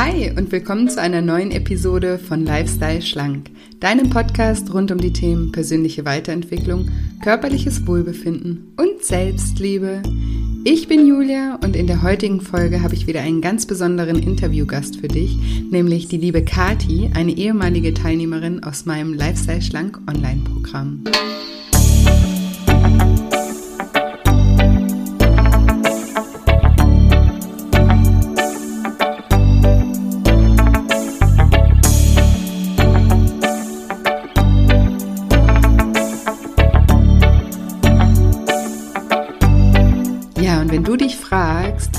Hi und willkommen zu einer neuen Episode von Lifestyle Schlank, deinem Podcast rund um die Themen persönliche Weiterentwicklung, körperliches Wohlbefinden und Selbstliebe. Ich bin Julia und in der heutigen Folge habe ich wieder einen ganz besonderen Interviewgast für dich, nämlich die liebe Kati, eine ehemalige Teilnehmerin aus meinem Lifestyle Schlank Online-Programm.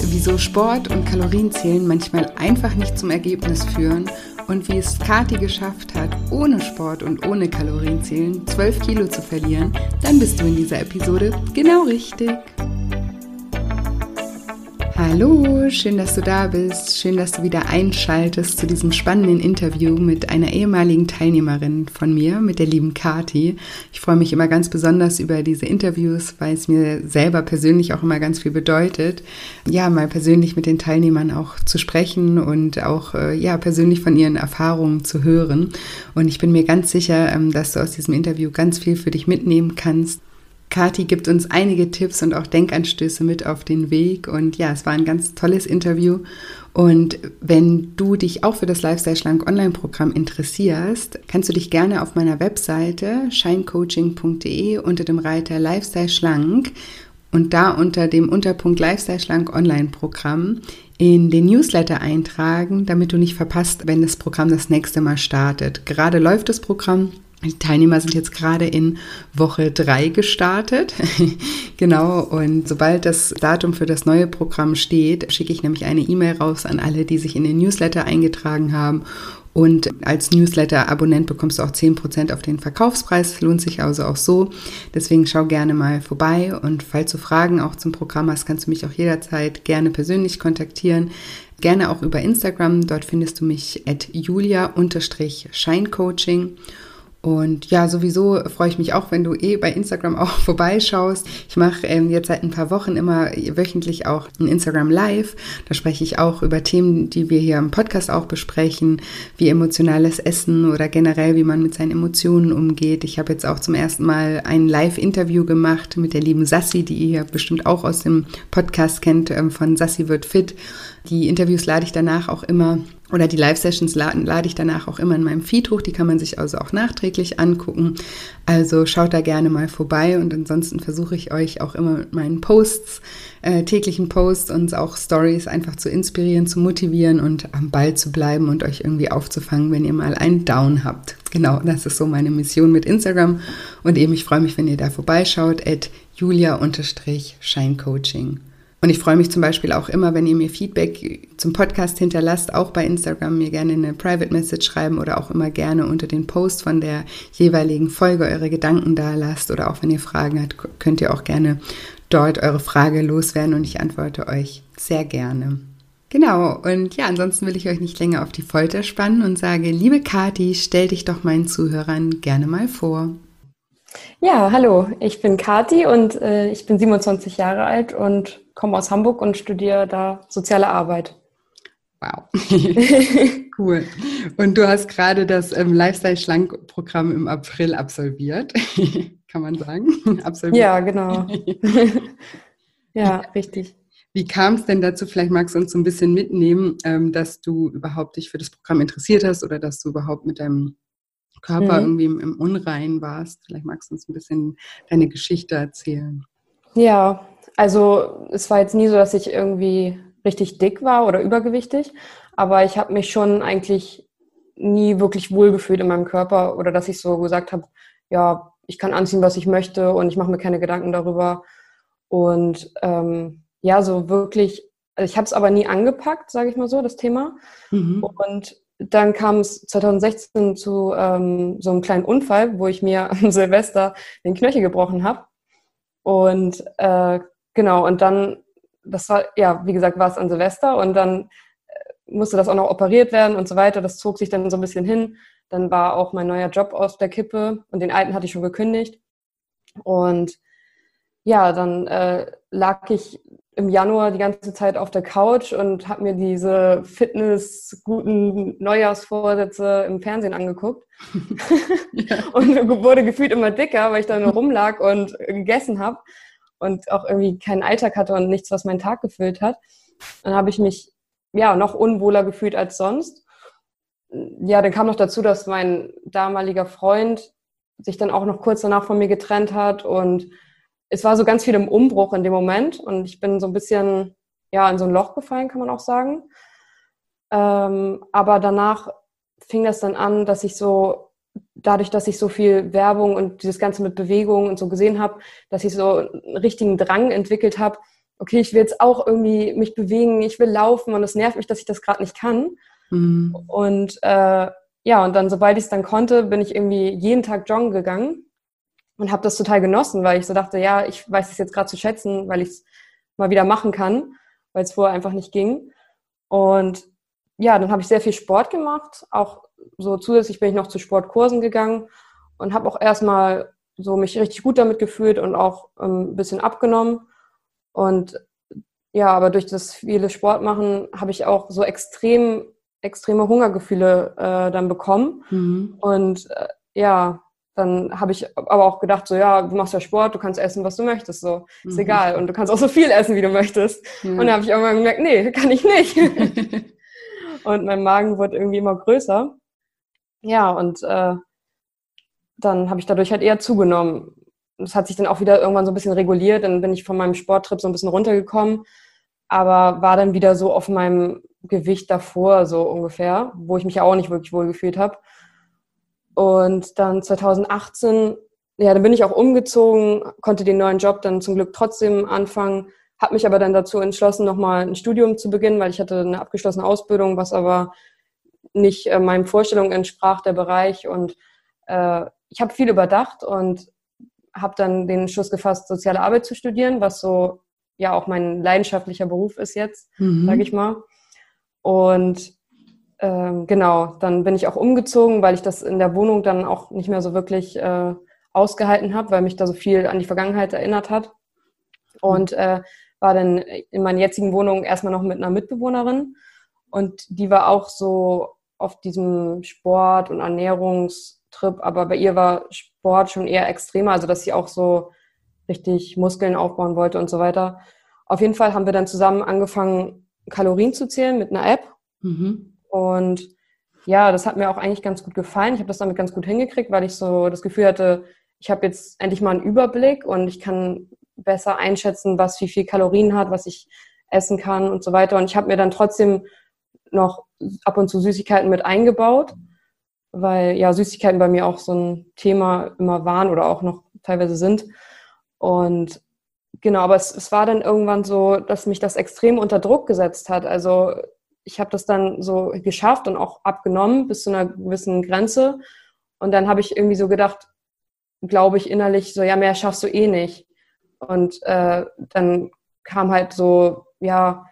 Wieso Sport und Kalorienzählen manchmal einfach nicht zum Ergebnis führen und wie es Kati geschafft hat, ohne Sport und ohne Kalorienzählen 12 Kilo zu verlieren, dann bist du in dieser Episode genau richtig. Hallo, schön, dass du da bist. Schön, dass du wieder einschaltest zu diesem spannenden Interview mit einer ehemaligen Teilnehmerin von mir, mit der lieben Kati. Ich freue mich immer ganz besonders über diese Interviews, weil es mir selber persönlich auch immer ganz viel bedeutet, ja, mal persönlich mit den Teilnehmern auch zu sprechen und auch, äh, ja, persönlich von ihren Erfahrungen zu hören. Und ich bin mir ganz sicher, ähm, dass du aus diesem Interview ganz viel für dich mitnehmen kannst Kati gibt uns einige Tipps und auch Denkanstöße mit auf den Weg. Und ja, es war ein ganz tolles Interview. Und wenn du dich auch für das Lifestyle Schlank Online-Programm interessierst, kannst du dich gerne auf meiner Webseite shinecoaching.de unter dem Reiter Lifestyle Schlank und da unter dem Unterpunkt Lifestyle Schlank Online-Programm in den Newsletter eintragen, damit du nicht verpasst, wenn das Programm das nächste Mal startet. Gerade läuft das Programm die Teilnehmer sind jetzt gerade in Woche drei gestartet. genau. Und sobald das Datum für das neue Programm steht, schicke ich nämlich eine E-Mail raus an alle, die sich in den Newsletter eingetragen haben. Und als Newsletter-Abonnent bekommst du auch 10% auf den Verkaufspreis. Lohnt sich also auch so. Deswegen schau gerne mal vorbei. Und falls du Fragen auch zum Programm hast, kannst du mich auch jederzeit gerne persönlich kontaktieren. Gerne auch über Instagram. Dort findest du mich at julia-scheincoaching. Und ja, sowieso freue ich mich auch, wenn du eh bei Instagram auch vorbeischaust. Ich mache ähm, jetzt seit ein paar Wochen immer wöchentlich auch ein Instagram Live. Da spreche ich auch über Themen, die wir hier im Podcast auch besprechen, wie emotionales Essen oder generell, wie man mit seinen Emotionen umgeht. Ich habe jetzt auch zum ersten Mal ein Live-Interview gemacht mit der lieben Sassi, die ihr bestimmt auch aus dem Podcast kennt, ähm, von Sassi wird fit. Die Interviews lade ich danach auch immer oder die Live-Sessions lade, lade ich danach auch immer in meinem Feed hoch. Die kann man sich also auch nachträglich angucken. Also schaut da gerne mal vorbei und ansonsten versuche ich euch auch immer mit meinen Posts, äh, täglichen Posts und auch Stories einfach zu inspirieren, zu motivieren und am Ball zu bleiben und euch irgendwie aufzufangen, wenn ihr mal einen Down habt. Genau, das ist so meine Mission mit Instagram und eben ich freue mich, wenn ihr da vorbeischaut at julia-scheincoaching. Und ich freue mich zum Beispiel auch immer, wenn ihr mir Feedback zum Podcast hinterlasst, auch bei Instagram mir gerne eine Private Message schreiben oder auch immer gerne unter den Post von der jeweiligen Folge eure Gedanken da lasst oder auch wenn ihr Fragen habt, könnt ihr auch gerne dort eure Frage loswerden und ich antworte euch sehr gerne. Genau, und ja, ansonsten will ich euch nicht länger auf die Folter spannen und sage, liebe Kati, stell dich doch meinen Zuhörern gerne mal vor. Ja, hallo, ich bin Kati und äh, ich bin 27 Jahre alt und komme aus Hamburg und studiere da soziale Arbeit. Wow, cool. Und du hast gerade das ähm, Lifestyle-Schlank-Programm im April absolviert, kann man sagen? Absolviert. Ja, genau. ja, richtig. Wie kam es denn dazu? Vielleicht magst du uns so ein bisschen mitnehmen, ähm, dass du überhaupt dich für das Programm interessiert hast oder dass du überhaupt mit deinem Körper mhm. irgendwie im, im Unrein warst. Vielleicht magst du uns ein bisschen deine Geschichte erzählen. Ja, also es war jetzt nie so, dass ich irgendwie richtig dick war oder übergewichtig, aber ich habe mich schon eigentlich nie wirklich wohlgefühlt in meinem Körper oder dass ich so gesagt habe, ja, ich kann anziehen, was ich möchte und ich mache mir keine Gedanken darüber. Und ähm, ja, so wirklich, also ich habe es aber nie angepackt, sage ich mal so, das Thema. Mhm. Und dann kam es 2016 zu ähm, so einem kleinen Unfall, wo ich mir am Silvester den Knöchel gebrochen habe. Und äh, genau, und dann, das war, ja, wie gesagt, war es an Silvester und dann äh, musste das auch noch operiert werden und so weiter. Das zog sich dann so ein bisschen hin. Dann war auch mein neuer Job aus der Kippe und den alten hatte ich schon gekündigt. Und ja, dann äh, lag ich im Januar die ganze Zeit auf der Couch und habe mir diese Fitness, guten Neujahrsvorsätze im Fernsehen angeguckt. ja. und wurde gefühlt immer dicker, weil ich da nur rumlag und gegessen habe und auch irgendwie keinen Alltag hatte und nichts, was meinen Tag gefüllt hat. Dann habe ich mich ja noch unwohler gefühlt als sonst. Ja, dann kam noch dazu, dass mein damaliger Freund sich dann auch noch kurz danach von mir getrennt hat und es war so ganz viel im Umbruch in dem Moment und ich bin so ein bisschen ja in so ein Loch gefallen, kann man auch sagen. Ähm, aber danach fing das dann an, dass ich so dadurch, dass ich so viel Werbung und dieses Ganze mit Bewegung und so gesehen habe, dass ich so einen richtigen Drang entwickelt habe. Okay, ich will jetzt auch irgendwie mich bewegen, ich will laufen und es nervt mich, dass ich das gerade nicht kann. Mhm. Und äh, ja, und dann, sobald ich es dann konnte, bin ich irgendwie jeden Tag joggen gegangen und habe das total genossen, weil ich so dachte, ja, ich weiß es jetzt gerade zu schätzen, weil ich es mal wieder machen kann, weil es vorher einfach nicht ging. Und ja, dann habe ich sehr viel Sport gemacht. Auch so zusätzlich bin ich noch zu Sportkursen gegangen und habe auch erstmal so mich richtig gut damit gefühlt und auch ähm, ein bisschen abgenommen. Und ja, aber durch das viele Sport machen habe ich auch so extrem extreme Hungergefühle äh, dann bekommen. Mhm. Und äh, ja, dann habe ich aber auch gedacht, so ja, du machst ja Sport, du kannst essen, was du möchtest, so ist mhm. egal und du kannst auch so viel essen, wie du möchtest. Ja. Und dann habe ich irgendwann gemerkt, nee, kann ich nicht. und mein Magen wurde irgendwie immer größer. Ja, und äh, dann habe ich dadurch halt eher zugenommen. Das hat sich dann auch wieder irgendwann so ein bisschen reguliert. Dann bin ich von meinem Sporttrip so ein bisschen runtergekommen, aber war dann wieder so auf meinem Gewicht davor, so ungefähr, wo ich mich ja auch nicht wirklich wohl gefühlt habe. Und dann 2018, ja, dann bin ich auch umgezogen, konnte den neuen Job dann zum Glück trotzdem anfangen, habe mich aber dann dazu entschlossen, nochmal ein Studium zu beginnen, weil ich hatte eine abgeschlossene Ausbildung, was aber nicht äh, meinen Vorstellungen entsprach, der Bereich. Und äh, ich habe viel überdacht und habe dann den Schluss gefasst, soziale Arbeit zu studieren, was so ja auch mein leidenschaftlicher Beruf ist jetzt, mhm. sage ich mal. Und ähm, genau, dann bin ich auch umgezogen, weil ich das in der Wohnung dann auch nicht mehr so wirklich äh, ausgehalten habe, weil mich da so viel an die Vergangenheit erinnert hat. Und äh, war dann in meiner jetzigen Wohnung erstmal noch mit einer Mitbewohnerin. Und die war auch so auf diesem Sport- und Ernährungstrip, aber bei ihr war Sport schon eher extremer, also dass sie auch so richtig Muskeln aufbauen wollte und so weiter. Auf jeden Fall haben wir dann zusammen angefangen, Kalorien zu zählen mit einer App. Mhm. Und ja, das hat mir auch eigentlich ganz gut gefallen. Ich habe das damit ganz gut hingekriegt, weil ich so das Gefühl hatte, ich habe jetzt endlich mal einen Überblick und ich kann besser einschätzen, was wie viel Kalorien hat, was ich essen kann und so weiter. Und ich habe mir dann trotzdem noch ab und zu Süßigkeiten mit eingebaut, weil ja Süßigkeiten bei mir auch so ein Thema immer waren oder auch noch teilweise sind. Und genau, aber es, es war dann irgendwann so, dass mich das extrem unter Druck gesetzt hat. Also ich habe das dann so geschafft und auch abgenommen bis zu einer gewissen Grenze. Und dann habe ich irgendwie so gedacht, glaube ich innerlich so, ja, mehr schaffst du eh nicht. Und äh, dann kam halt so, ja,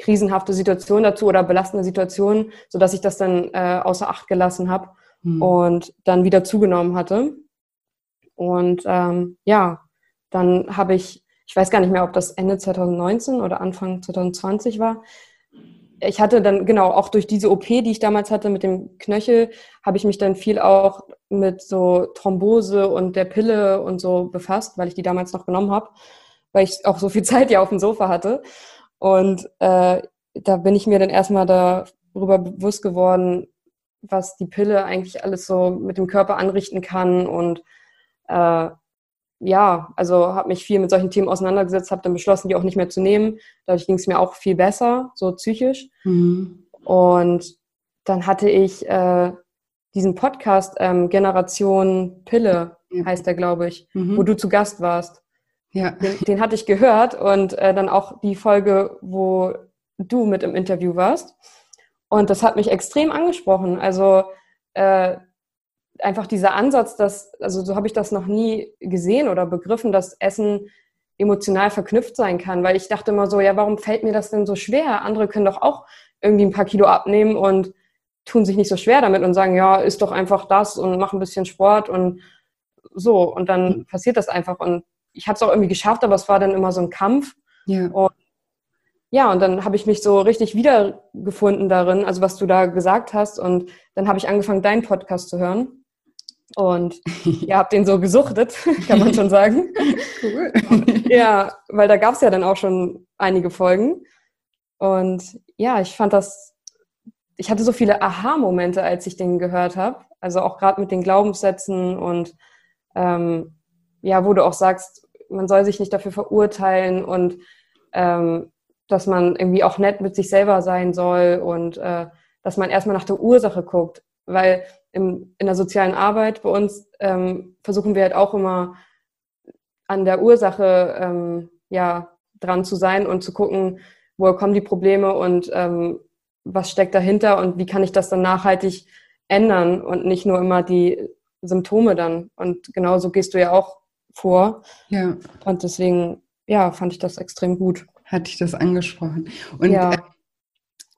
krisenhafte Situationen dazu oder belastende Situationen, sodass ich das dann äh, außer Acht gelassen habe hm. und dann wieder zugenommen hatte. Und ähm, ja, dann habe ich, ich weiß gar nicht mehr, ob das Ende 2019 oder Anfang 2020 war, ich hatte dann, genau, auch durch diese OP, die ich damals hatte mit dem Knöchel, habe ich mich dann viel auch mit so Thrombose und der Pille und so befasst, weil ich die damals noch genommen habe, weil ich auch so viel Zeit ja auf dem Sofa hatte. Und äh, da bin ich mir dann erstmal darüber bewusst geworden, was die Pille eigentlich alles so mit dem Körper anrichten kann und äh, ja, also habe mich viel mit solchen Themen auseinandergesetzt, habe dann beschlossen, die auch nicht mehr zu nehmen. Dadurch ging es mir auch viel besser, so psychisch. Mhm. Und dann hatte ich äh, diesen Podcast ähm, Generation Pille, ja. heißt der, glaube ich, mhm. wo du zu Gast warst. Ja. Den, den hatte ich gehört und äh, dann auch die Folge, wo du mit im Interview warst. Und das hat mich extrem angesprochen. Also äh, einfach dieser Ansatz, dass, also so habe ich das noch nie gesehen oder begriffen, dass Essen emotional verknüpft sein kann, weil ich dachte immer so, ja, warum fällt mir das denn so schwer? Andere können doch auch irgendwie ein paar Kilo abnehmen und tun sich nicht so schwer damit und sagen, ja, ist doch einfach das und mach ein bisschen Sport und so. Und dann passiert das einfach. Und ich habe es auch irgendwie geschafft, aber es war dann immer so ein Kampf. Ja. Und ja, und dann habe ich mich so richtig wiedergefunden darin, also was du da gesagt hast. Und dann habe ich angefangen, deinen Podcast zu hören. Und ihr habt den so gesuchtet, kann man schon sagen. Cool. Ja, weil da gab es ja dann auch schon einige Folgen. Und ja, ich fand das, ich hatte so viele Aha-Momente, als ich den gehört habe. Also auch gerade mit den Glaubenssätzen und ähm, ja, wo du auch sagst, man soll sich nicht dafür verurteilen und ähm, dass man irgendwie auch nett mit sich selber sein soll und äh, dass man erstmal nach der Ursache guckt. Weil im, in der sozialen Arbeit bei uns ähm, versuchen wir halt auch immer an der Ursache ähm, ja, dran zu sein und zu gucken, woher kommen die Probleme und ähm, was steckt dahinter und wie kann ich das dann nachhaltig ändern und nicht nur immer die Symptome dann. Und genauso gehst du ja auch vor. Ja. Und deswegen, ja, fand ich das extrem gut. Hatte ich das angesprochen. Und ja. äh,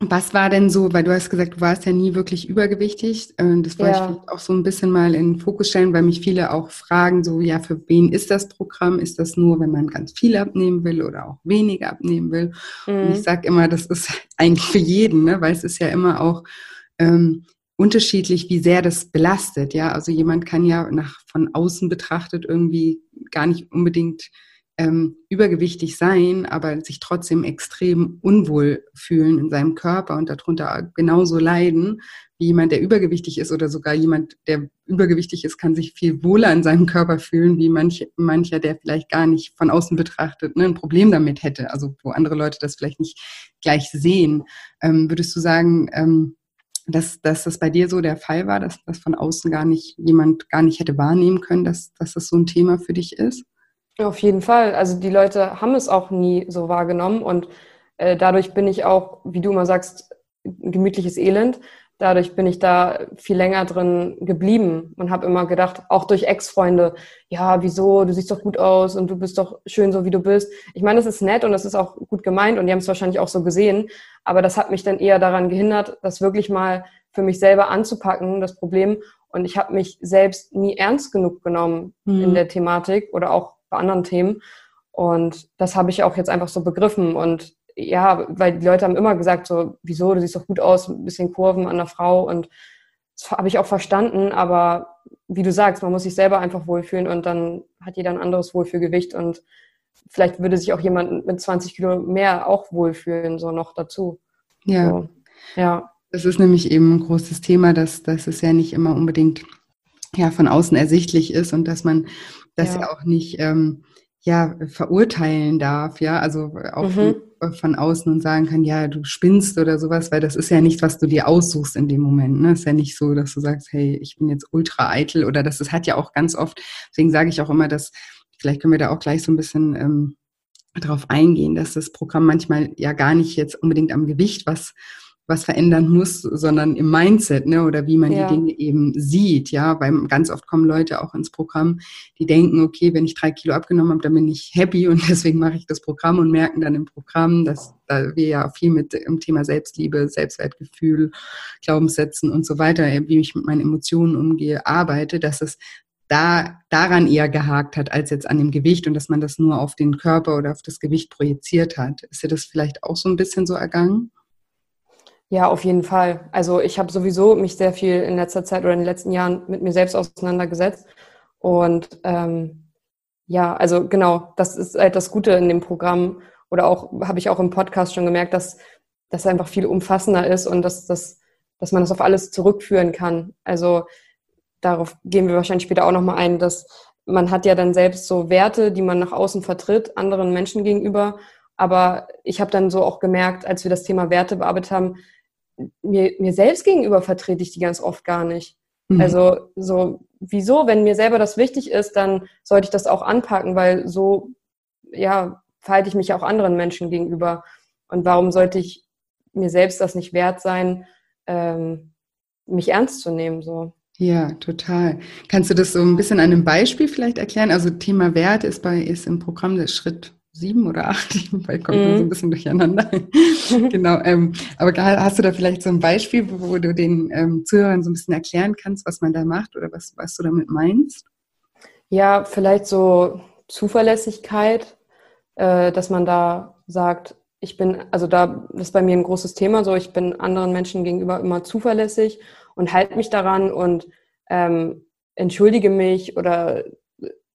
was war denn so, weil du hast gesagt, du warst ja nie wirklich übergewichtig. Äh, das wollte ja. ich auch so ein bisschen mal in den Fokus stellen, weil mich viele auch fragen, so, ja, für wen ist das Programm? Ist das nur, wenn man ganz viel abnehmen will oder auch weniger abnehmen will? Mhm. Und ich mhm. sage immer, das ist eigentlich für jeden, ne? weil es ist ja immer auch ähm, unterschiedlich, wie sehr das belastet. Ja, also jemand kann ja nach von außen betrachtet irgendwie gar nicht unbedingt ähm, übergewichtig sein, aber sich trotzdem extrem unwohl fühlen in seinem Körper und darunter genauso leiden wie jemand, der übergewichtig ist oder sogar jemand, der übergewichtig ist, kann sich viel wohler in seinem Körper fühlen, wie manch, mancher, der vielleicht gar nicht von außen betrachtet ne, ein Problem damit hätte, also wo andere Leute das vielleicht nicht gleich sehen. Ähm, würdest du sagen, ähm, dass, dass das bei dir so der Fall war, dass das von außen gar nicht jemand gar nicht hätte wahrnehmen können, dass, dass das so ein Thema für dich ist? Auf jeden Fall. Also die Leute haben es auch nie so wahrgenommen und äh, dadurch bin ich auch, wie du immer sagst, gemütliches Elend. Dadurch bin ich da viel länger drin geblieben und habe immer gedacht, auch durch Ex-Freunde, ja, wieso, du siehst doch gut aus und du bist doch schön so, wie du bist. Ich meine, das ist nett und das ist auch gut gemeint und die haben es wahrscheinlich auch so gesehen, aber das hat mich dann eher daran gehindert, das wirklich mal für mich selber anzupacken, das Problem. Und ich habe mich selbst nie ernst genug genommen mhm. in der Thematik oder auch bei anderen Themen. Und das habe ich auch jetzt einfach so begriffen. Und ja, weil die Leute haben immer gesagt, so, wieso, du siehst doch gut aus, ein bisschen Kurven an der Frau. Und das habe ich auch verstanden. Aber wie du sagst, man muss sich selber einfach wohlfühlen und dann hat jeder ein anderes Wohlfühlgewicht. Und vielleicht würde sich auch jemand mit 20 Kilo mehr auch wohlfühlen, so noch dazu. Ja. So, ja. Das ist nämlich eben ein großes Thema, dass, dass es ja nicht immer unbedingt ja von außen ersichtlich ist und dass man das ja, ja auch nicht ähm, ja verurteilen darf, ja, also auch mhm. von, von, außen und sagen kann, ja, du spinnst oder sowas, weil das ist ja nicht, was du dir aussuchst in dem Moment. Ne? Ist ja nicht so, dass du sagst, hey, ich bin jetzt ultra eitel oder das, das hat ja auch ganz oft, deswegen sage ich auch immer, dass, vielleicht können wir da auch gleich so ein bisschen ähm, drauf eingehen, dass das Programm manchmal ja gar nicht jetzt unbedingt am Gewicht was was verändern muss, sondern im Mindset, ne, oder wie man ja. die Dinge eben sieht, ja, weil ganz oft kommen Leute auch ins Programm, die denken, okay, wenn ich drei Kilo abgenommen habe, dann bin ich happy und deswegen mache ich das Programm und merken dann im Programm, dass da wir ja viel mit dem Thema Selbstliebe, Selbstwertgefühl, Glaubenssätzen und so weiter, wie ich mit meinen Emotionen umgehe, arbeite, dass es da daran eher gehakt hat als jetzt an dem Gewicht und dass man das nur auf den Körper oder auf das Gewicht projiziert hat. Ist dir das vielleicht auch so ein bisschen so ergangen? Ja, auf jeden Fall. Also ich habe sowieso mich sehr viel in letzter Zeit oder in den letzten Jahren mit mir selbst auseinandergesetzt. Und ähm, ja, also genau, das ist halt das Gute in dem Programm. Oder auch, habe ich auch im Podcast schon gemerkt, dass das einfach viel umfassender ist und dass, dass, dass man das auf alles zurückführen kann. Also darauf gehen wir wahrscheinlich später auch nochmal ein, dass man hat ja dann selbst so Werte, die man nach außen vertritt, anderen Menschen gegenüber. Aber ich habe dann so auch gemerkt, als wir das Thema Werte bearbeitet haben, mir, mir selbst gegenüber vertrete ich die ganz oft gar nicht. Mhm. Also so, wieso, wenn mir selber das wichtig ist, dann sollte ich das auch anpacken, weil so, ja, verhalte ich mich auch anderen Menschen gegenüber. Und warum sollte ich mir selbst das nicht wert sein, ähm, mich ernst zu nehmen, so. Ja, total. Kannst du das so ein bisschen an einem Beispiel vielleicht erklären? Also Thema Wert ist bei ist im Programm der Schritt sieben oder acht, weil kommt mhm. so ein bisschen durcheinander. genau. Ähm, aber hast du da vielleicht so ein Beispiel, wo, wo du den ähm, Zuhörern so ein bisschen erklären kannst, was man da macht oder was, was du damit meinst? Ja, vielleicht so Zuverlässigkeit, äh, dass man da sagt, ich bin, also da das ist bei mir ein großes Thema, so ich bin anderen Menschen gegenüber immer zuverlässig und halte mich daran und ähm, entschuldige mich oder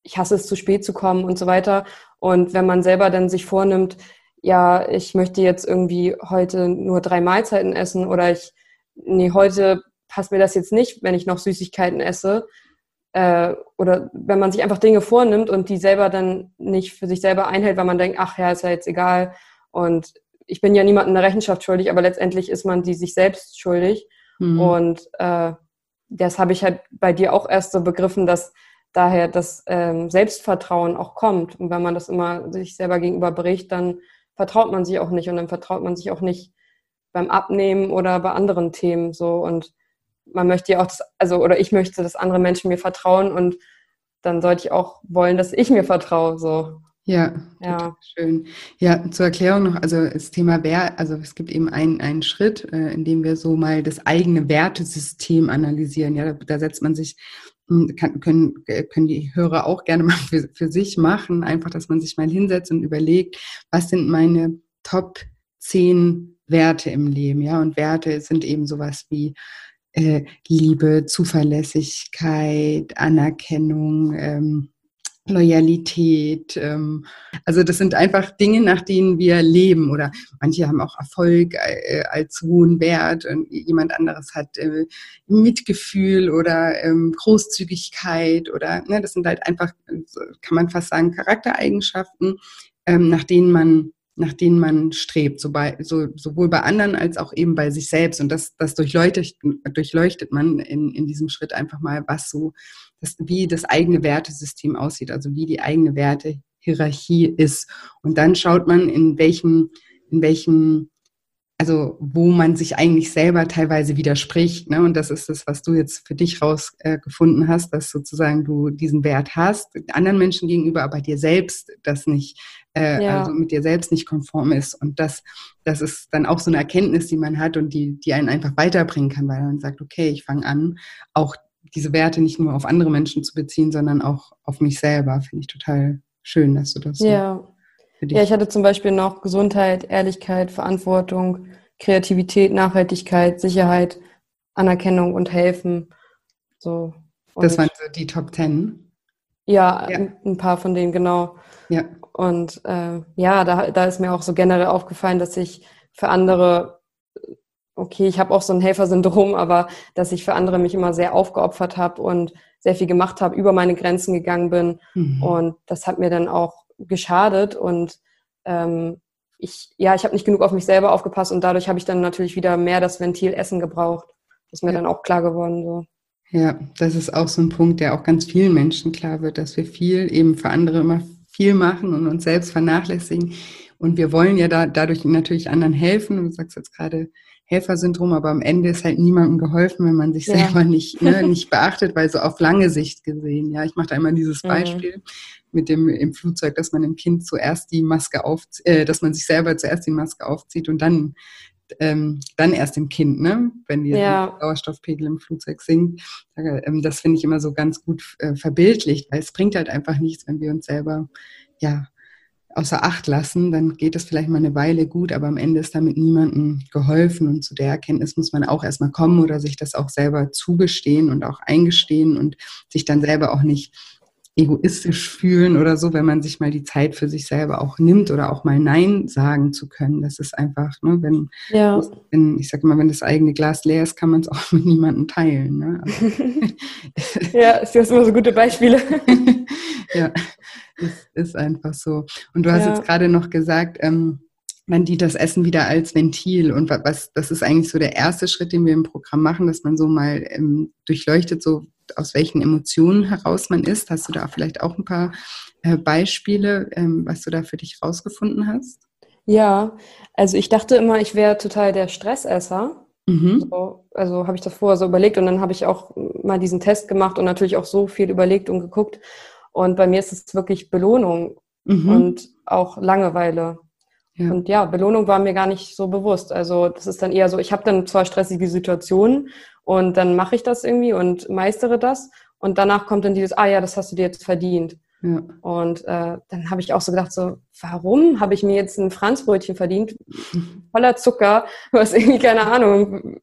ich hasse es, zu spät zu kommen und so weiter. Und wenn man selber dann sich vornimmt, ja, ich möchte jetzt irgendwie heute nur drei Mahlzeiten essen oder ich, nee, heute passt mir das jetzt nicht, wenn ich noch Süßigkeiten esse. Äh, oder wenn man sich einfach Dinge vornimmt und die selber dann nicht für sich selber einhält, weil man denkt, ach ja, ist ja jetzt egal. Und ich bin ja niemandem eine Rechenschaft schuldig, aber letztendlich ist man die sich selbst schuldig. Mhm. Und äh, das habe ich halt bei dir auch erst so begriffen, dass daher das ähm, Selbstvertrauen auch kommt. Und wenn man das immer sich selber gegenüber bricht, dann vertraut man sich auch nicht und dann vertraut man sich auch nicht beim Abnehmen oder bei anderen Themen so und man möchte ja auch das, also oder ich möchte, dass andere Menschen mir vertrauen und dann sollte ich auch wollen, dass ich mir vertraue so. Ja, ja. schön. Ja, zur Erklärung noch, also das Thema Wert, also es gibt eben einen, einen Schritt, äh, in dem wir so mal das eigene Wertesystem analysieren. Ja, da, da setzt man sich kann, können, äh, können die Hörer auch gerne mal für, für sich machen. Einfach, dass man sich mal hinsetzt und überlegt, was sind meine Top 10 Werte im Leben, ja? Und Werte sind eben sowas wie äh, Liebe, Zuverlässigkeit, Anerkennung, ähm, Loyalität. Ähm, also das sind einfach Dinge, nach denen wir leben. Oder manche haben auch Erfolg äh, als hohen Wert und jemand anderes hat äh, Mitgefühl oder ähm, Großzügigkeit oder ne, das sind halt einfach, kann man fast sagen, Charaktereigenschaften, ähm, nach denen man nach denen man strebt, so bei, so, sowohl bei anderen als auch eben bei sich selbst. Und das, das durchleuchtet, durchleuchtet man in, in diesem Schritt einfach mal, was so, das, wie das eigene Wertesystem aussieht, also wie die eigene Wertehierarchie ist. Und dann schaut man, in welchem, in welchem also wo man sich eigentlich selber teilweise widerspricht. Ne? Und das ist das, was du jetzt für dich rausgefunden äh, hast, dass sozusagen du diesen Wert hast, anderen Menschen gegenüber, aber dir selbst das nicht, äh, ja. also mit dir selbst nicht konform ist. Und das, das ist dann auch so eine Erkenntnis, die man hat und die, die einen einfach weiterbringen kann, weil man sagt, okay, ich fange an, auch diese Werte nicht nur auf andere Menschen zu beziehen, sondern auch auf mich selber. Finde ich total schön, dass du das ja. so für dich? Ja, ich hatte zum Beispiel noch Gesundheit, Ehrlichkeit, Verantwortung, Kreativität, Nachhaltigkeit, Sicherheit, Anerkennung und Helfen. So. Und das waren so die Top Ten? Ja, ja. ein paar von denen, genau. Ja. Und äh, ja, da, da ist mir auch so generell aufgefallen, dass ich für andere, okay, ich habe auch so ein Helfersyndrom, aber dass ich für andere mich immer sehr aufgeopfert habe und sehr viel gemacht habe, über meine Grenzen gegangen bin. Mhm. Und das hat mir dann auch geschadet und ähm, ich, ja, ich habe nicht genug auf mich selber aufgepasst und dadurch habe ich dann natürlich wieder mehr das Ventil Essen gebraucht. Das ist mir ja. dann auch klar geworden. So. Ja, das ist auch so ein Punkt, der auch ganz vielen Menschen klar wird, dass wir viel eben für andere immer viel machen und uns selbst vernachlässigen. Und wir wollen ja da, dadurch natürlich anderen helfen. Du sagst jetzt gerade Helfersyndrom, aber am Ende ist halt niemandem geholfen, wenn man sich ja. selber nicht, ne, nicht beachtet, weil so auf lange Sicht gesehen, ja, ich mache da immer dieses mhm. Beispiel. Mhm mit dem im Flugzeug, dass man dem Kind zuerst die Maske aufzieht, äh, dass man sich selber zuerst die Maske aufzieht und dann ähm, dann erst dem Kind, ne? wenn die ja. Sauerstoffpegel im Flugzeug sinkt. Ähm, das finde ich immer so ganz gut äh, verbildlicht, weil es bringt halt einfach nichts, wenn wir uns selber ja außer Acht lassen, dann geht es vielleicht mal eine Weile gut, aber am Ende ist damit niemandem geholfen und zu der Erkenntnis muss man auch erstmal kommen oder sich das auch selber zugestehen und auch eingestehen und sich dann selber auch nicht egoistisch fühlen oder so, wenn man sich mal die Zeit für sich selber auch nimmt oder auch mal Nein sagen zu können. Das ist einfach, ne, wenn, ja. wenn ich sage mal, wenn das eigene Glas leer ist, kann man es auch mit niemandem teilen. Ne? Ja, du hast immer so gute Beispiele. ja, es ist einfach so. Und du hast ja. jetzt gerade noch gesagt, ähm, man dient das Essen wieder als Ventil. Und was, das ist eigentlich so der erste Schritt, den wir im Programm machen, dass man so mal ähm, durchleuchtet, so aus welchen Emotionen heraus man ist. Hast du da vielleicht auch ein paar äh, Beispiele, ähm, was du da für dich rausgefunden hast? Ja, also ich dachte immer, ich wäre total der Stressesser. Mhm. So, also habe ich das vorher so überlegt und dann habe ich auch mal diesen Test gemacht und natürlich auch so viel überlegt und geguckt. Und bei mir ist es wirklich Belohnung mhm. und auch Langeweile. Ja. Und ja, Belohnung war mir gar nicht so bewusst. Also das ist dann eher so, ich habe dann zwar stressige Situationen und dann mache ich das irgendwie und meistere das und danach kommt dann dieses, ah ja, das hast du dir jetzt verdient. Ja. Und äh, dann habe ich auch so gedacht, so, warum habe ich mir jetzt ein Franzbrötchen verdient, voller Zucker, was irgendwie, keine Ahnung,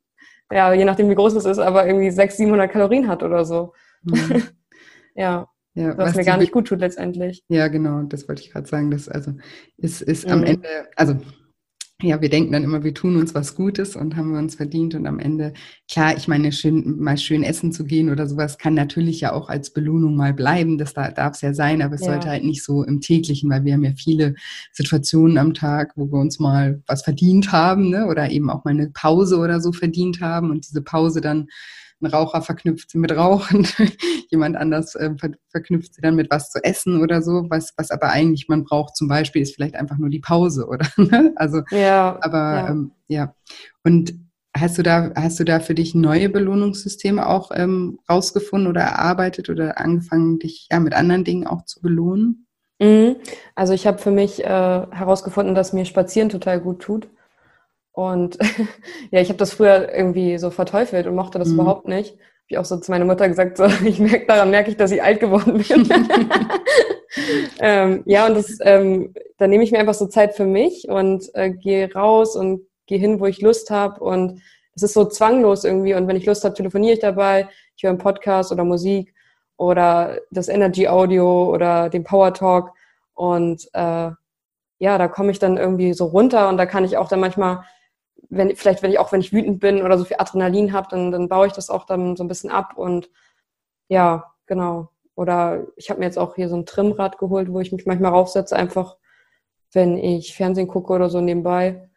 ja, je nachdem wie groß es ist, aber irgendwie 600, 700 Kalorien hat oder so. Mhm. ja. Ja, was, was mir gar nicht gut tut letztendlich. Ja, genau, das wollte ich gerade sagen. Das also ist, ist mhm. am Ende, also ja, wir denken dann immer, wir tun uns was Gutes und haben wir uns verdient und am Ende, klar, ich meine, schön, mal schön essen zu gehen oder sowas kann natürlich ja auch als Belohnung mal bleiben, das da, darf es ja sein, aber es ja. sollte halt nicht so im täglichen, weil wir haben ja viele Situationen am Tag, wo wir uns mal was verdient haben ne? oder eben auch mal eine Pause oder so verdient haben und diese Pause dann ein Raucher verknüpft sie mit Rauchen, jemand anders äh, ver verknüpft sie dann mit was zu essen oder so, was, was aber eigentlich man braucht zum Beispiel ist vielleicht einfach nur die Pause oder ne? also ja, aber ja. Ähm, ja. und hast du da hast du da für dich neue Belohnungssysteme auch ähm, rausgefunden oder erarbeitet oder angefangen dich ja mit anderen Dingen auch zu belohnen? Mhm. Also ich habe für mich äh, herausgefunden, dass mir Spazieren total gut tut. Und ja, ich habe das früher irgendwie so verteufelt und mochte das mhm. überhaupt nicht. Habe ich auch so zu meiner Mutter gesagt, so, ich merke daran merke ich, dass ich alt geworden bin. ähm, ja, und das, ähm, dann nehme ich mir einfach so Zeit für mich und äh, gehe raus und gehe hin, wo ich Lust habe. Und es ist so zwanglos irgendwie. Und wenn ich Lust habe, telefoniere ich dabei. Ich höre einen Podcast oder Musik oder das Energy Audio oder den Power Talk. Und äh, ja, da komme ich dann irgendwie so runter und da kann ich auch dann manchmal wenn, vielleicht, wenn ich auch, wenn ich wütend bin oder so viel Adrenalin habe, dann, dann baue ich das auch dann so ein bisschen ab und ja, genau. Oder ich habe mir jetzt auch hier so ein Trimmrad geholt, wo ich mich manchmal raufsetze, einfach wenn ich Fernsehen gucke oder so nebenbei.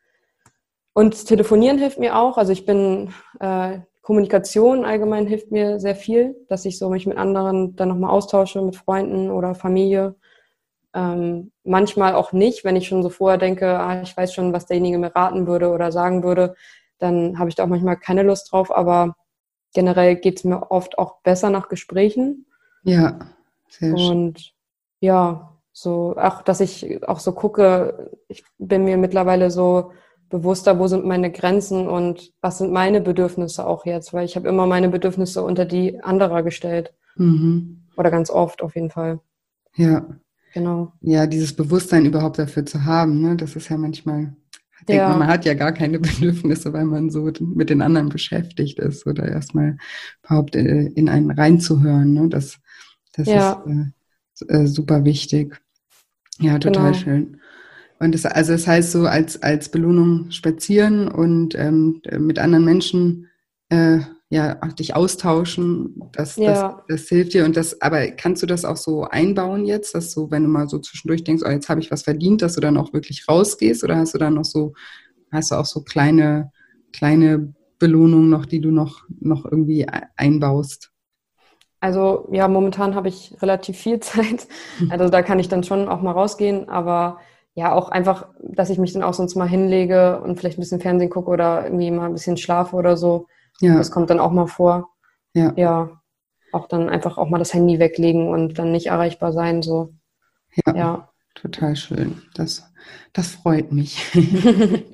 Und telefonieren hilft mir auch. Also ich bin, äh, Kommunikation allgemein hilft mir sehr viel, dass ich so mich mit anderen dann nochmal austausche, mit Freunden oder Familie. Ähm, manchmal auch nicht, wenn ich schon so vorher denke, ah, ich weiß schon, was derjenige mir raten würde oder sagen würde, dann habe ich da auch manchmal keine Lust drauf, aber generell geht es mir oft auch besser nach Gesprächen. Ja, sehr schön. Und ja, so auch, dass ich auch so gucke, ich bin mir mittlerweile so bewusster, wo sind meine Grenzen und was sind meine Bedürfnisse auch jetzt, weil ich habe immer meine Bedürfnisse unter die anderer gestellt. Mhm. Oder ganz oft auf jeden Fall. Ja, Genau. Ja, dieses Bewusstsein überhaupt dafür zu haben, ne? das ist ja manchmal, denkt ja. man, man hat ja gar keine Bedürfnisse, weil man so mit den anderen beschäftigt ist oder erstmal überhaupt äh, in einen reinzuhören. Ne? Das, das ja. ist äh, äh, super wichtig. Ja, total genau. schön. Und das, also das heißt so als, als Belohnung spazieren und ähm, mit anderen Menschen äh, ja, dich austauschen, das, ja. das, das hilft dir. Und das, aber kannst du das auch so einbauen jetzt, dass du, wenn du mal so zwischendurch denkst, oh, jetzt habe ich was verdient, dass du dann auch wirklich rausgehst? Oder hast du dann noch so, hast du auch so kleine, kleine Belohnungen noch, die du noch, noch irgendwie einbaust? Also ja, momentan habe ich relativ viel Zeit. Also da kann ich dann schon auch mal rausgehen, aber ja, auch einfach, dass ich mich dann auch sonst mal hinlege und vielleicht ein bisschen Fernsehen gucke oder irgendwie mal ein bisschen schlafe oder so. Ja. Das kommt dann auch mal vor. Ja. Ja. Auch dann einfach auch mal das Handy weglegen und dann nicht erreichbar sein, so. Ja. ja. Total schön. Das, das freut mich.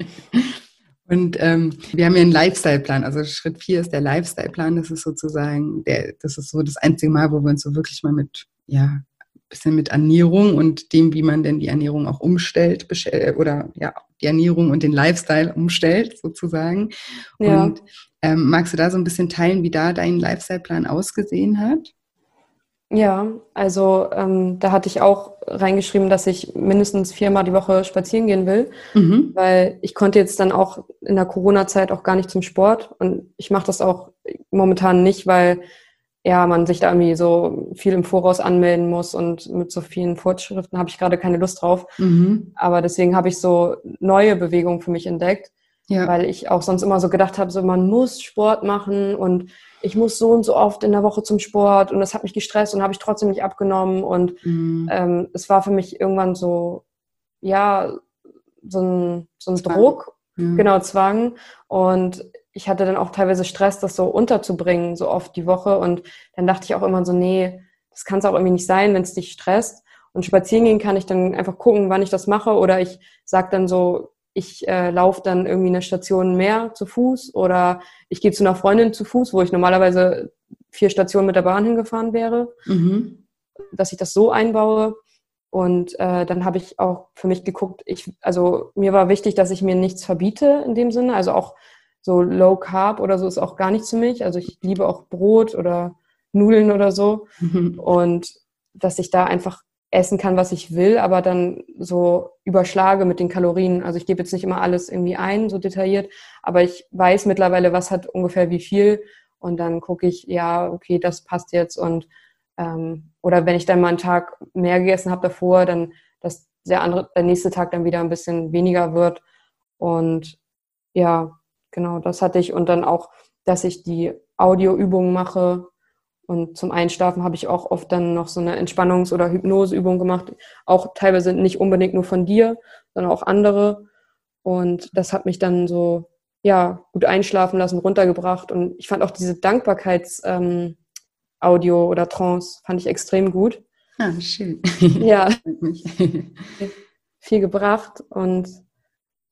Und ähm, wir haben ja einen Lifestyle-Plan. Also Schritt vier ist der Lifestyle-Plan. Das ist sozusagen, der, das ist so das einzige Mal, wo wir uns so wirklich mal mit, ja, bisschen mit Ernährung und dem, wie man denn die Ernährung auch umstellt oder ja, die Ernährung und den Lifestyle umstellt sozusagen. Ja. Und ähm, magst du da so ein bisschen teilen, wie da dein Lifestyle-Plan ausgesehen hat? Ja, also ähm, da hatte ich auch reingeschrieben, dass ich mindestens viermal die Woche spazieren gehen will, mhm. weil ich konnte jetzt dann auch in der Corona-Zeit auch gar nicht zum Sport und ich mache das auch momentan nicht, weil ja man sich da irgendwie so viel im Voraus anmelden muss und mit so vielen Fortschriften habe ich gerade keine Lust drauf. Mhm. Aber deswegen habe ich so neue Bewegungen für mich entdeckt ja. Weil ich auch sonst immer so gedacht habe, so man muss Sport machen und ich muss so und so oft in der Woche zum Sport und das hat mich gestresst und habe ich trotzdem nicht abgenommen. Und mhm. ähm, es war für mich irgendwann so, ja, so ein, so ein Druck, ja. genau, Zwang. Und ich hatte dann auch teilweise Stress, das so unterzubringen, so oft die Woche. Und dann dachte ich auch immer so, nee, das kann es auch irgendwie nicht sein, wenn es dich stresst. Und spazieren gehen kann ich dann einfach gucken, wann ich das mache. Oder ich sage dann so, ich äh, laufe dann irgendwie eine Station mehr zu Fuß oder ich gehe zu einer Freundin zu Fuß, wo ich normalerweise vier Stationen mit der Bahn hingefahren wäre. Mhm. dass ich das so einbaue. Und äh, dann habe ich auch für mich geguckt, ich, also mir war wichtig, dass ich mir nichts verbiete in dem Sinne. Also auch so Low Carb oder so ist auch gar nichts für mich. Also ich liebe auch Brot oder Nudeln oder so. Mhm. Und dass ich da einfach essen kann, was ich will, aber dann so überschlage mit den Kalorien. Also ich gebe jetzt nicht immer alles irgendwie ein, so detailliert, aber ich weiß mittlerweile, was hat ungefähr wie viel. Und dann gucke ich, ja, okay, das passt jetzt. Und ähm, oder wenn ich dann mal einen Tag mehr gegessen habe davor, dann dass der andere, der nächste Tag dann wieder ein bisschen weniger wird. Und ja, genau, das hatte ich. Und dann auch, dass ich die Audioübungen mache, und zum Einschlafen habe ich auch oft dann noch so eine Entspannungs- oder Hypnoseübung gemacht. Auch teilweise nicht unbedingt nur von dir, sondern auch andere. Und das hat mich dann so, ja, gut einschlafen lassen, runtergebracht. Und ich fand auch diese Dankbarkeits-Audio ähm, oder Trance fand ich extrem gut. Ah, schön. Ja. viel gebracht und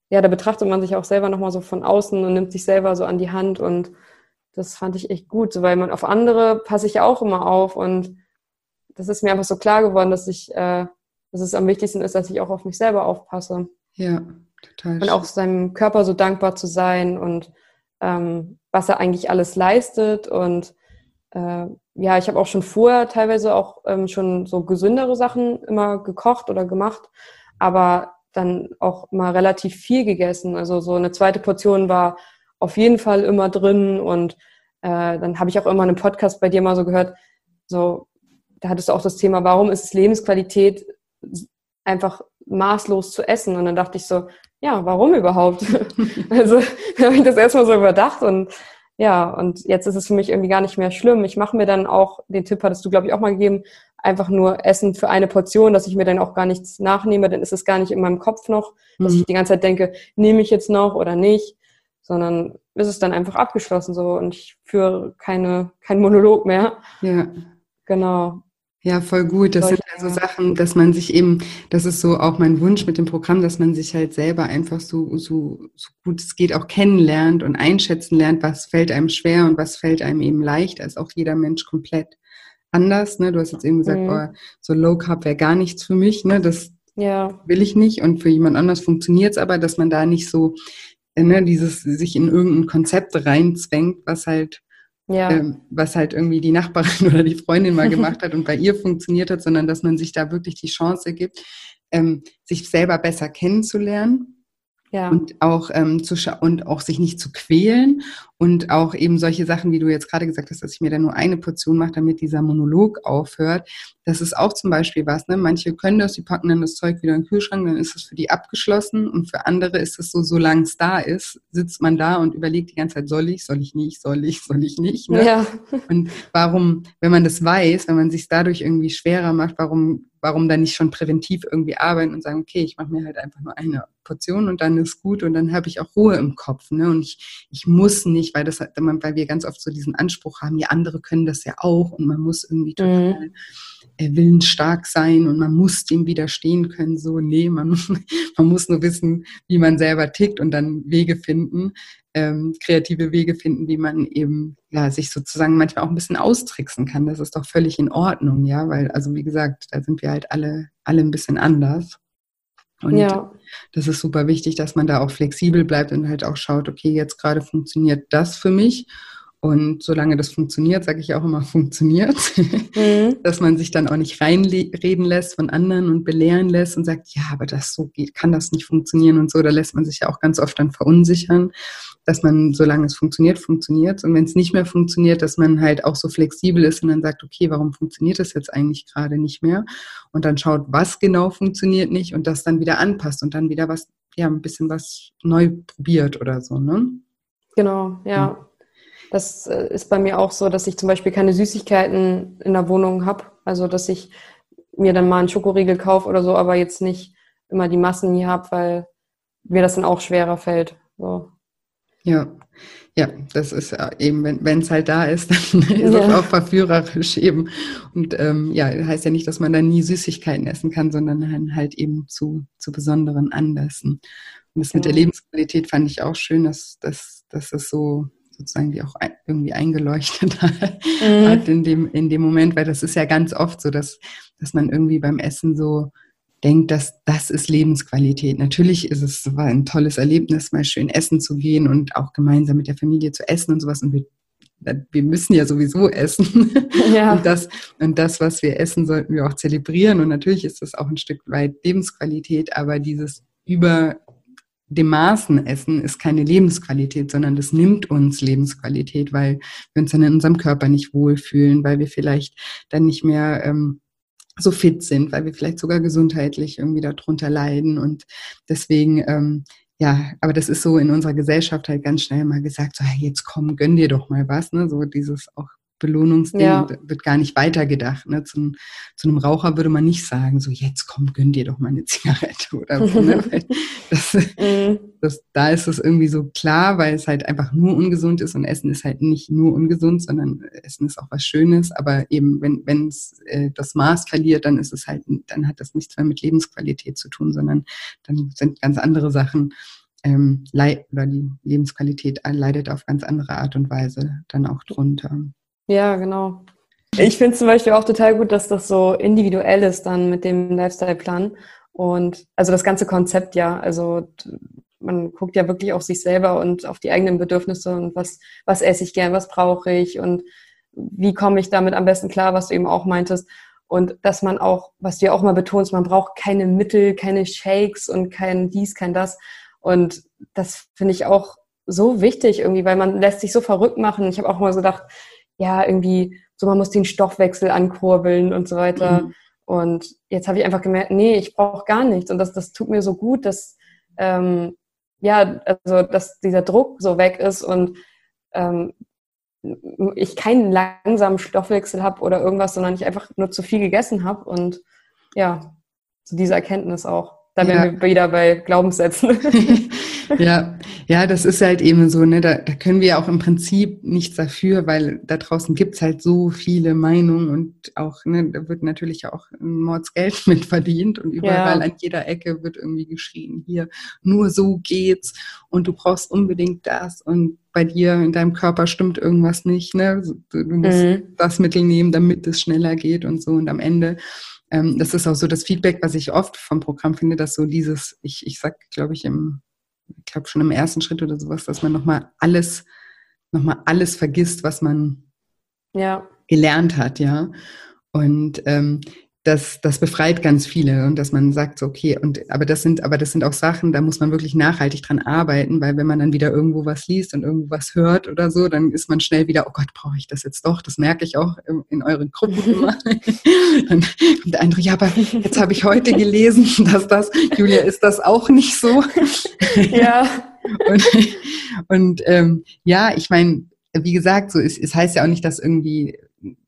ja, da betrachtet man sich auch selber nochmal so von außen und nimmt sich selber so an die Hand und das fand ich echt gut, so, weil man auf andere passe ich ja auch immer auf und das ist mir einfach so klar geworden, dass ich, äh, dass es am wichtigsten ist, dass ich auch auf mich selber aufpasse. Ja, total. Und auch seinem Körper so dankbar zu sein und ähm, was er eigentlich alles leistet und äh, ja, ich habe auch schon vorher teilweise auch ähm, schon so gesündere Sachen immer gekocht oder gemacht, aber dann auch mal relativ viel gegessen. Also so eine zweite Portion war auf jeden Fall immer drin. Und äh, dann habe ich auch immer einen Podcast bei dir mal so gehört, so, da hattest du auch das Thema, warum ist es Lebensqualität, einfach maßlos zu essen? Und dann dachte ich so, ja, warum überhaupt? also habe ich das erstmal so überdacht und ja, und jetzt ist es für mich irgendwie gar nicht mehr schlimm. Ich mache mir dann auch, den Tipp hattest du, glaube ich, auch mal gegeben, einfach nur Essen für eine Portion, dass ich mir dann auch gar nichts nachnehme, dann ist es gar nicht in meinem Kopf noch, dass mhm. ich die ganze Zeit denke, nehme ich jetzt noch oder nicht sondern ist es dann einfach abgeschlossen so und ich führe keine, kein Monolog mehr. Ja. Genau. Ja, voll gut. Das sind ja so Sachen, dass man sich eben, das ist so auch mein Wunsch mit dem Programm, dass man sich halt selber einfach so, so, so gut es geht auch kennenlernt und einschätzen lernt, was fällt einem schwer und was fällt einem eben leicht. Ist auch jeder Mensch komplett anders. Ne? Du hast jetzt eben gesagt, mhm. oh, so Low Carb wäre gar nichts für mich. Ne? Das ja. will ich nicht. Und für jemand anders funktioniert es aber, dass man da nicht so ne, dieses sich in irgendein Konzept reinzwängt, was halt ja. ähm, was halt irgendwie die Nachbarin oder die Freundin mal gemacht hat und bei ihr funktioniert hat, sondern dass man sich da wirklich die Chance gibt, ähm, sich selber besser kennenzulernen ja. Und auch ähm, zu und auch sich nicht zu quälen und auch eben solche Sachen, wie du jetzt gerade gesagt hast, dass ich mir da nur eine Portion mache, damit dieser Monolog aufhört. Das ist auch zum Beispiel was. Ne? Manche können das, die packen dann das Zeug wieder in den Kühlschrank, dann ist es für die abgeschlossen und für andere ist es so, solange es da ist, sitzt man da und überlegt die ganze Zeit, soll ich, soll ich nicht, soll ich, soll ich nicht. Ne? Ja. Und warum, wenn man das weiß, wenn man sich dadurch irgendwie schwerer macht, warum warum dann nicht schon präventiv irgendwie arbeiten und sagen, okay, ich mache mir halt einfach nur eine Portion und dann ist gut und dann habe ich auch Ruhe im Kopf. Ne? Und ich, ich muss nicht, weil das weil wir ganz oft so diesen Anspruch haben, die andere können das ja auch und man muss irgendwie total mhm. Willensstark sein und man muss dem widerstehen können. So, nee, man, man muss nur wissen, wie man selber tickt und dann Wege finden, ähm, kreative Wege finden, wie man eben ja, sich sozusagen manchmal auch ein bisschen austricksen kann. Das ist doch völlig in Ordnung, ja, weil, also wie gesagt, da sind wir halt alle, alle ein bisschen anders. Und ja. das ist super wichtig, dass man da auch flexibel bleibt und halt auch schaut, okay, jetzt gerade funktioniert das für mich und solange das funktioniert, sage ich auch immer, funktioniert, mhm. dass man sich dann auch nicht reinreden lässt von anderen und belehren lässt und sagt, ja, aber das so geht, kann das nicht funktionieren und so. Da lässt man sich ja auch ganz oft dann verunsichern, dass man, solange es funktioniert, funktioniert. Und wenn es nicht mehr funktioniert, dass man halt auch so flexibel ist und dann sagt, okay, warum funktioniert das jetzt eigentlich gerade nicht mehr? Und dann schaut, was genau funktioniert nicht und das dann wieder anpasst und dann wieder was, ja, ein bisschen was neu probiert oder so, ne? Genau, ja. ja. Das äh, ist bei mir auch so, dass ich zum Beispiel keine Süßigkeiten in der Wohnung habe. Also, dass ich mir dann mal einen Schokoriegel kaufe oder so, aber jetzt nicht immer die Massen hier habe, weil mir das dann auch schwerer fällt. So. Ja, ja, das ist eben, wenn es halt da ist, dann ist ja. es auch verführerisch eben. Und ähm, ja, heißt ja nicht, dass man dann nie Süßigkeiten essen kann, sondern halt eben zu, zu besonderen Anlässen. Und das ja. mit der Lebensqualität fand ich auch schön, dass, dass, dass es so sozusagen die auch irgendwie eingeleuchtet mhm. hat in dem, in dem Moment, weil das ist ja ganz oft so, dass, dass man irgendwie beim Essen so denkt, dass das ist Lebensqualität. Natürlich ist es war ein tolles Erlebnis, mal schön essen zu gehen und auch gemeinsam mit der Familie zu essen und sowas. Und wir, wir müssen ja sowieso essen. Ja. Und, das, und das, was wir essen, sollten wir auch zelebrieren. Und natürlich ist das auch ein Stück weit Lebensqualität, aber dieses über dem Maßen essen ist keine Lebensqualität, sondern das nimmt uns Lebensqualität, weil wir uns dann in unserem Körper nicht wohlfühlen, weil wir vielleicht dann nicht mehr ähm, so fit sind, weil wir vielleicht sogar gesundheitlich irgendwie darunter leiden. Und deswegen, ähm, ja, aber das ist so in unserer Gesellschaft halt ganz schnell mal gesagt, so, hey, jetzt komm, gönn dir doch mal was, ne? So dieses auch Belohnungsding ja. wird gar nicht weitergedacht. Ne? Zu, zu, einem Raucher würde man nicht sagen, so jetzt komm, gönn dir doch mal eine Zigarette oder so. Ne? das, mhm. das, da ist es irgendwie so klar, weil es halt einfach nur ungesund ist und Essen ist halt nicht nur ungesund, sondern Essen ist auch was Schönes. Aber eben, wenn wenn es äh, das Maß verliert, dann ist es halt, dann hat das nichts mehr mit Lebensqualität zu tun, sondern dann sind ganz andere Sachen ähm, oder die Lebensqualität leidet auf ganz andere Art und Weise dann auch drunter. Ja, genau. Ich finde zum Beispiel auch total gut, dass das so individuell ist dann mit dem Lifestyle-Plan. Und also das ganze Konzept ja, also man guckt ja wirklich auf sich selber und auf die eigenen Bedürfnisse und was, was esse ich gern, was brauche ich und wie komme ich damit am besten klar, was du eben auch meintest. Und dass man auch, was du ja auch mal betonst, man braucht keine Mittel, keine Shakes und kein dies, kein das. Und das finde ich auch so wichtig irgendwie, weil man lässt sich so verrückt machen. Ich habe auch mal so gedacht, ja, irgendwie, so man muss den Stoffwechsel ankurbeln und so weiter. Mhm. Und jetzt habe ich einfach gemerkt, nee, ich brauche gar nichts. Und das, das tut mir so gut, dass, ähm, ja, also, dass dieser Druck so weg ist und ähm, ich keinen langsamen Stoffwechsel habe oder irgendwas, sondern ich einfach nur zu viel gegessen habe. Und ja, so diese Erkenntnis auch. Da ja. wären wir wieder bei Glaubenssätzen. ja, ja, das ist halt eben so, ne? Da, da können wir auch im Prinzip nichts dafür, weil da draußen gibt's halt so viele Meinungen und auch, ne, da wird natürlich auch Mordsgeld mit verdient und überall ja. an jeder Ecke wird irgendwie geschrien, hier, nur so geht's und du brauchst unbedingt das und bei dir in deinem Körper stimmt irgendwas nicht, ne? Du, du musst mhm. das Mittel nehmen, damit es schneller geht und so und am Ende ähm, das ist auch so das Feedback, was ich oft vom Programm finde, dass so dieses, ich, ich sag, glaube ich, im, ich glaube schon im ersten Schritt oder sowas, dass man nochmal alles, nochmal alles vergisst, was man ja. gelernt hat, ja. Und ähm, das, das befreit ganz viele und dass man sagt, so, okay, und aber das sind, aber das sind auch Sachen, da muss man wirklich nachhaltig dran arbeiten, weil wenn man dann wieder irgendwo was liest und irgendwo was hört oder so, dann ist man schnell wieder, oh Gott, brauche ich das jetzt doch? Das merke ich auch in euren Gruppen immer. dann kommt der andere, ja, aber jetzt habe ich heute gelesen, dass das, Julia, ist das auch nicht so? Ja. und und ähm, ja, ich meine, wie gesagt, so es, es heißt ja auch nicht, dass irgendwie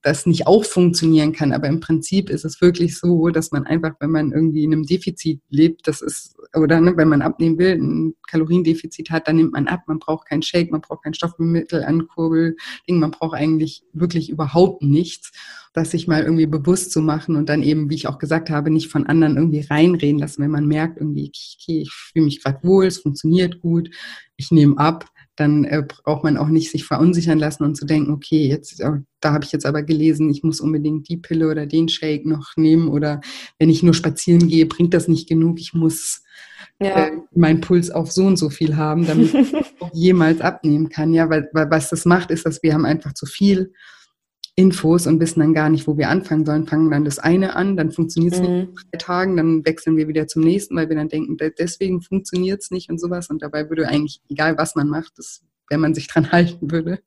das nicht auch funktionieren kann. Aber im Prinzip ist es wirklich so, dass man einfach, wenn man irgendwie in einem Defizit lebt, das ist, oder ne, wenn man abnehmen will, ein Kaloriendefizit hat, dann nimmt man ab. Man braucht keinen Shake, man braucht kein Stoffmittel, Ankurbel, Ding, man braucht eigentlich wirklich überhaupt nichts, das sich mal irgendwie bewusst zu machen und dann eben, wie ich auch gesagt habe, nicht von anderen irgendwie reinreden lassen, wenn man merkt, irgendwie, okay, ich fühle mich gerade wohl, es funktioniert gut, ich nehme ab dann äh, braucht man auch nicht sich verunsichern lassen und zu denken, okay, jetzt, äh, da habe ich jetzt aber gelesen, ich muss unbedingt die Pille oder den Shake noch nehmen oder wenn ich nur spazieren gehe, bringt das nicht genug, ich muss ja. äh, meinen Puls auf so und so viel haben, damit ich jemals abnehmen kann. Ja, weil, weil was das macht, ist, dass wir haben einfach zu viel Infos und wissen dann gar nicht, wo wir anfangen sollen, fangen dann das eine an, dann funktioniert es mhm. nicht in drei Tagen, dann wechseln wir wieder zum nächsten, weil wir dann denken, deswegen funktioniert es nicht und sowas. Und dabei würde eigentlich, egal was man macht, das wenn man sich dran halten würde,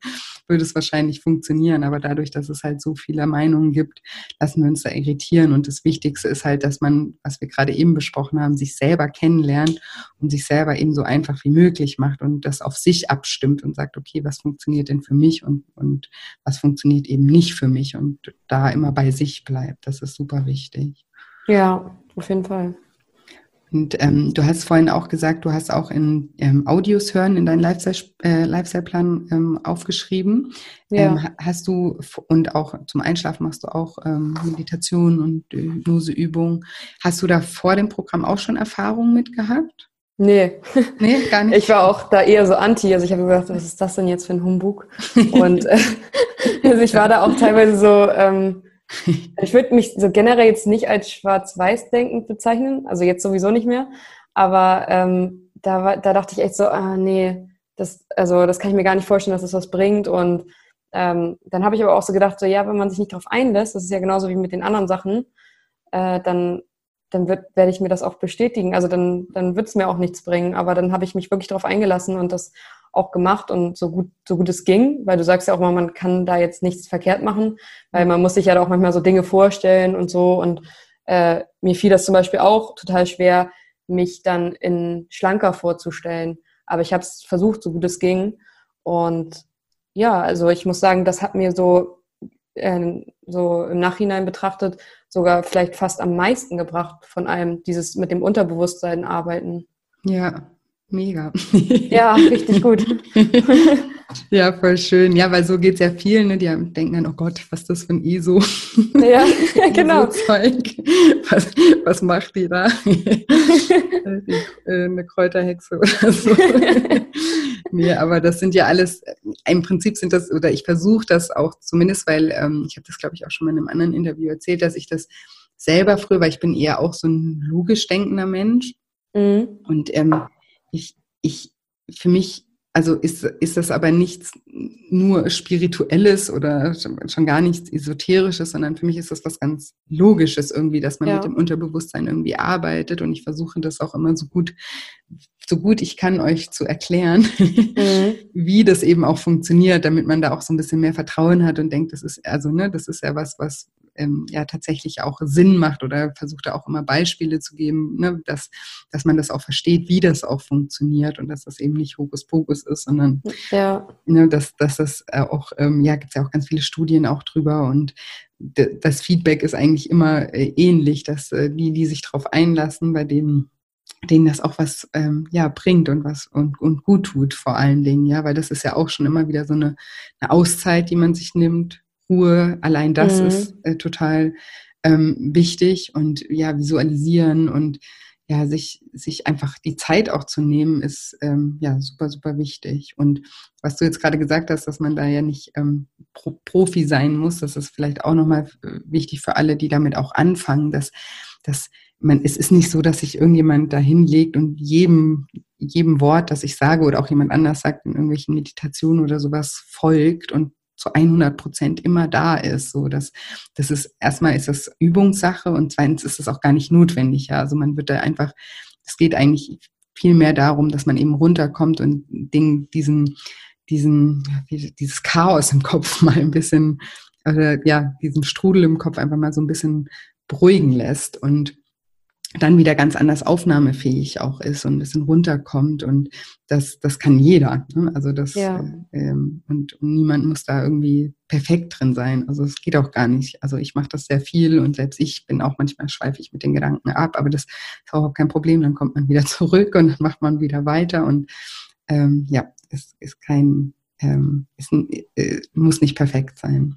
würde es wahrscheinlich funktionieren. Aber dadurch, dass es halt so viele Meinungen gibt, lassen wir uns da irritieren. Und das Wichtigste ist halt, dass man, was wir gerade eben besprochen haben, sich selber kennenlernt und sich selber eben so einfach wie möglich macht und das auf sich abstimmt und sagt, okay, was funktioniert denn für mich und, und was funktioniert eben nicht für mich und da immer bei sich bleibt. Das ist super wichtig. Ja, auf jeden Fall. Und ähm, du hast vorhin auch gesagt, du hast auch in ähm, Audios hören in deinen Lifestyle-Plan äh, Lifestyle ähm, aufgeschrieben. Ja. Ähm, hast du und auch zum Einschlafen machst du auch ähm, Meditation und Hypnoseübungen. Hast du da vor dem Programm auch schon Erfahrungen mit gehabt? Nee. Nee, gar nicht. Ich war auch da eher so anti. Also ich habe gedacht, was ist das denn jetzt für ein Humbug? Und äh, also ich war da auch teilweise so, ähm, ich würde mich so generell jetzt nicht als schwarz-weiß denkend bezeichnen, also jetzt sowieso nicht mehr. Aber ähm, da, war, da dachte ich echt so, ah nee, das, also das kann ich mir gar nicht vorstellen, dass das was bringt. Und ähm, dann habe ich aber auch so gedacht, so ja, wenn man sich nicht darauf einlässt, das ist ja genauso wie mit den anderen Sachen, äh, dann dann werde ich mir das auch bestätigen. Also dann, dann wird es mir auch nichts bringen. Aber dann habe ich mich wirklich darauf eingelassen und das auch gemacht und so gut, so gut es ging, weil du sagst ja auch mal, man kann da jetzt nichts verkehrt machen, weil man muss sich ja auch manchmal so Dinge vorstellen und so. Und äh, mir fiel das zum Beispiel auch total schwer, mich dann in schlanker vorzustellen. Aber ich habe es versucht, so gut es ging. Und ja, also ich muss sagen, das hat mir so, äh, so im Nachhinein betrachtet sogar vielleicht fast am meisten gebracht von allem, dieses mit dem Unterbewusstsein arbeiten. Ja, mega. Ja, richtig gut. ja, voll schön. Ja, weil so geht es ja vielen, ne? die denken dann, oh Gott, was ist das für ein ISO? Ja, genau. Zeug. Was, was macht die da? Äh, eine Kräuterhexe oder so. nee, aber das sind ja alles, im Prinzip sind das, oder ich versuche das auch zumindest, weil ähm, ich habe das, glaube ich, auch schon mal in einem anderen Interview erzählt, dass ich das selber früher, weil ich bin eher auch so ein logisch denkender Mensch. Mhm. Und ähm, ich, ich, für mich also ist, ist das aber nichts nur Spirituelles oder schon gar nichts Esoterisches, sondern für mich ist das was ganz Logisches irgendwie, dass man ja. mit dem Unterbewusstsein irgendwie arbeitet und ich versuche das auch immer so gut, so gut ich kann euch zu erklären, mhm. wie das eben auch funktioniert, damit man da auch so ein bisschen mehr Vertrauen hat und denkt, das ist also, ne, das ist ja was, was ähm, ja tatsächlich auch Sinn macht oder versucht da auch immer Beispiele zu geben, ne, dass, dass man das auch versteht, wie das auch funktioniert und dass das eben nicht Hokuspokus ist, sondern ja. ne, dass, dass das auch, ähm, ja, gibt es ja auch ganz viele Studien auch drüber und das Feedback ist eigentlich immer äh, ähnlich, dass äh, die, die sich darauf einlassen, bei denen denen das auch was ähm, ja bringt und was und, und gut tut vor allen Dingen ja weil das ist ja auch schon immer wieder so eine, eine Auszeit die man sich nimmt Ruhe, allein das mhm. ist äh, total ähm, wichtig und ja, visualisieren und ja, sich, sich einfach die Zeit auch zu nehmen, ist ähm, ja super, super wichtig. Und was du jetzt gerade gesagt hast, dass man da ja nicht ähm, Pro Profi sein muss, das ist vielleicht auch nochmal äh, wichtig für alle, die damit auch anfangen, dass, dass man, es ist nicht so, dass sich irgendjemand da hinlegt und jedem, jedem Wort, das ich sage oder auch jemand anders sagt, in irgendwelchen Meditationen oder sowas folgt und zu 100 Prozent immer da ist. So, dass das ist erstmal ist das Übungssache und zweitens ist es auch gar nicht notwendig. Ja, also man wird da einfach, es geht eigentlich viel mehr darum, dass man eben runterkommt und Ding, diesen, diesen, dieses Chaos im Kopf mal ein bisschen, oder ja, diesen Strudel im Kopf einfach mal so ein bisschen beruhigen lässt und dann wieder ganz anders aufnahmefähig auch ist und ein bisschen runterkommt und das, das kann jeder. Ne? Also das ja. ähm, und, und niemand muss da irgendwie perfekt drin sein. Also es geht auch gar nicht. Also ich mache das sehr viel und selbst ich bin auch manchmal schweife ich mit den Gedanken ab, aber das ist auch kein Problem. Dann kommt man wieder zurück und dann macht man wieder weiter und ähm, ja, es ist kein, ähm, ist, äh, muss nicht perfekt sein.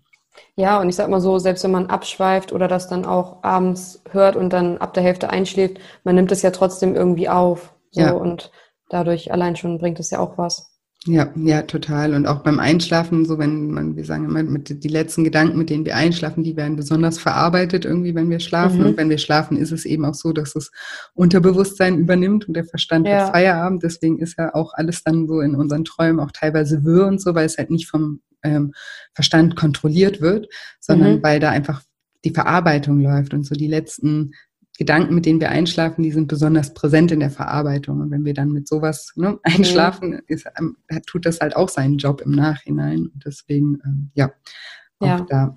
Ja, und ich sag mal so, selbst wenn man abschweift oder das dann auch abends hört und dann ab der Hälfte einschläft, man nimmt es ja trotzdem irgendwie auf. So, ja. Und dadurch allein schon bringt es ja auch was. Ja, ja, total. Und auch beim Einschlafen, so wenn man, wir sagen immer, mit die letzten Gedanken, mit denen wir einschlafen, die werden besonders verarbeitet irgendwie, wenn wir schlafen. Mhm. Und wenn wir schlafen, ist es eben auch so, dass das Unterbewusstsein übernimmt und der Verstand ja. hat Feierabend. Deswegen ist ja auch alles dann so in unseren Träumen auch teilweise wirr und so, weil es halt nicht vom ähm, Verstand kontrolliert wird, sondern mhm. weil da einfach die Verarbeitung läuft und so die letzten Gedanken, mit denen wir einschlafen, die sind besonders präsent in der Verarbeitung. Und wenn wir dann mit sowas ne, einschlafen, ist, ähm, tut das halt auch seinen Job im Nachhinein. Und deswegen, ähm, ja, auch ja. da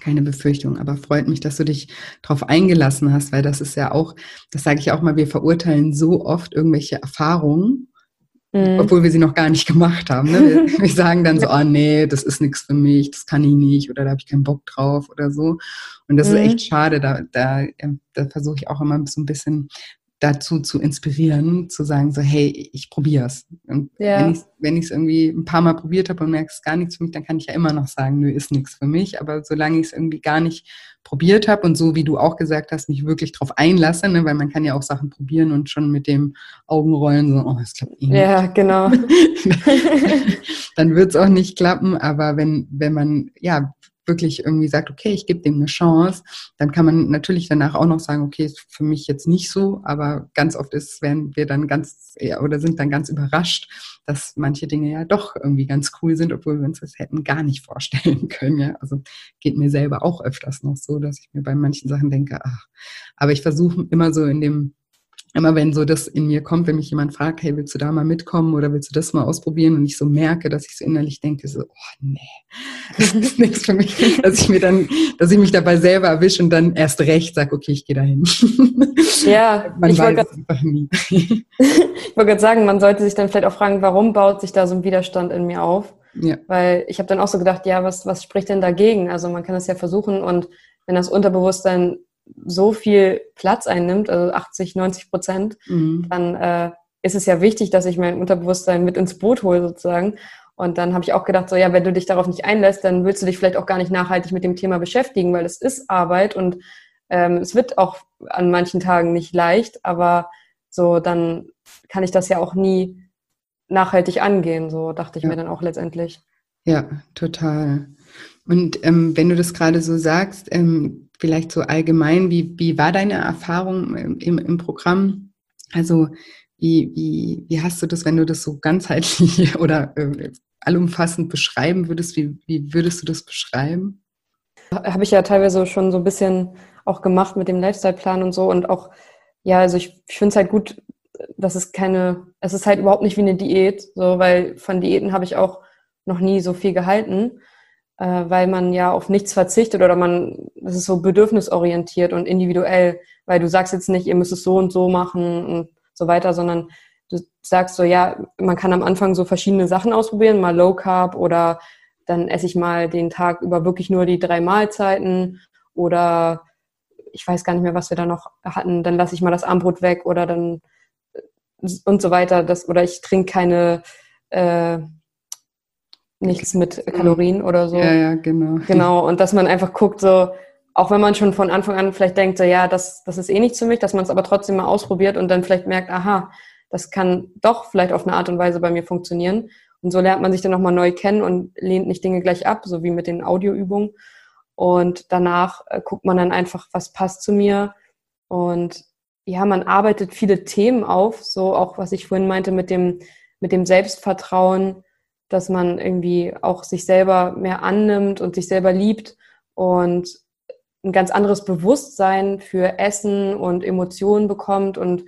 keine Befürchtung. Aber freut mich, dass du dich darauf eingelassen hast, weil das ist ja auch, das sage ich auch mal, wir verurteilen so oft irgendwelche Erfahrungen Mhm. Obwohl wir sie noch gar nicht gemacht haben. Ne? Wir, wir sagen dann so, ah oh, nee, das ist nichts für mich, das kann ich nicht oder da habe ich keinen Bock drauf oder so. Und das mhm. ist echt schade. Da, da, da versuche ich auch immer so ein bisschen dazu zu inspirieren, zu sagen so, hey, ich probier's. Und ja. wenn ich es irgendwie ein paar Mal probiert habe und merke, es ist gar nichts für mich, dann kann ich ja immer noch sagen, nö, ist nichts für mich. Aber solange ich es irgendwie gar nicht probiert habe und so wie du auch gesagt hast, mich wirklich drauf einlasse, ne, weil man kann ja auch Sachen probieren und schon mit dem Augenrollen so, oh, das klappt eh nicht. Ja, genau. dann wird es auch nicht klappen. Aber wenn wenn man ja wirklich irgendwie sagt, okay, ich gebe dem eine Chance, dann kann man natürlich danach auch noch sagen, okay, ist für mich jetzt nicht so, aber ganz oft ist, werden wir dann ganz ja, oder sind dann ganz überrascht, dass manche Dinge ja doch irgendwie ganz cool sind, obwohl wir uns das hätten gar nicht vorstellen können. Ja? Also geht mir selber auch öfters noch so, dass ich mir bei manchen Sachen denke, ach, aber ich versuche immer so in dem immer wenn so das in mir kommt, wenn mich jemand fragt, hey, willst du da mal mitkommen oder willst du das mal ausprobieren und ich so merke, dass ich so innerlich denke, so, oh nee, das ist nichts für mich, dass ich mir dann, dass ich mich dabei selber erwische und dann erst recht sage, okay, ich gehe dahin. Ja, man ich weiß grad, einfach nie. ich wollte gerade sagen, man sollte sich dann vielleicht auch fragen, warum baut sich da so ein Widerstand in mir auf? Ja. Weil ich habe dann auch so gedacht, ja, was, was spricht denn dagegen? Also man kann das ja versuchen und wenn das Unterbewusstsein so viel Platz einnimmt, also 80, 90 Prozent, mhm. dann äh, ist es ja wichtig, dass ich mein Unterbewusstsein mit ins Boot hole sozusagen. Und dann habe ich auch gedacht, so ja, wenn du dich darauf nicht einlässt, dann willst du dich vielleicht auch gar nicht nachhaltig mit dem Thema beschäftigen, weil es ist Arbeit und ähm, es wird auch an manchen Tagen nicht leicht, aber so dann kann ich das ja auch nie nachhaltig angehen, so dachte ich ja. mir dann auch letztendlich. Ja, total. Und ähm, wenn du das gerade so sagst, ähm, vielleicht so allgemein, wie, wie war deine Erfahrung im, im Programm? Also wie, wie, wie hast du das, wenn du das so ganzheitlich oder äh, allumfassend beschreiben würdest, wie, wie würdest du das beschreiben? Habe ich ja teilweise schon so ein bisschen auch gemacht mit dem Lifestyle-Plan und so und auch, ja, also ich, ich finde es halt gut, dass es keine, es ist halt überhaupt nicht wie eine Diät, so, weil von Diäten habe ich auch noch nie so viel gehalten weil man ja auf nichts verzichtet oder man, das ist so bedürfnisorientiert und individuell, weil du sagst jetzt nicht, ihr müsst es so und so machen und so weiter, sondern du sagst so, ja, man kann am Anfang so verschiedene Sachen ausprobieren, mal Low Carb oder dann esse ich mal den Tag über wirklich nur die drei Mahlzeiten oder ich weiß gar nicht mehr, was wir da noch hatten, dann lasse ich mal das Armbrot weg oder dann und so weiter, das, oder ich trinke keine äh, nichts mit Kalorien oder so. Ja, ja, genau. Genau, und dass man einfach guckt, so, auch wenn man schon von Anfang an vielleicht denkt, so, ja, das, das ist eh nichts für mich, dass man es aber trotzdem mal ausprobiert und dann vielleicht merkt, aha, das kann doch vielleicht auf eine Art und Weise bei mir funktionieren. Und so lernt man sich dann nochmal neu kennen und lehnt nicht Dinge gleich ab, so wie mit den Audioübungen. Und danach äh, guckt man dann einfach, was passt zu mir. Und ja, man arbeitet viele Themen auf, so auch was ich vorhin meinte mit dem, mit dem Selbstvertrauen, dass man irgendwie auch sich selber mehr annimmt und sich selber liebt und ein ganz anderes Bewusstsein für Essen und Emotionen bekommt und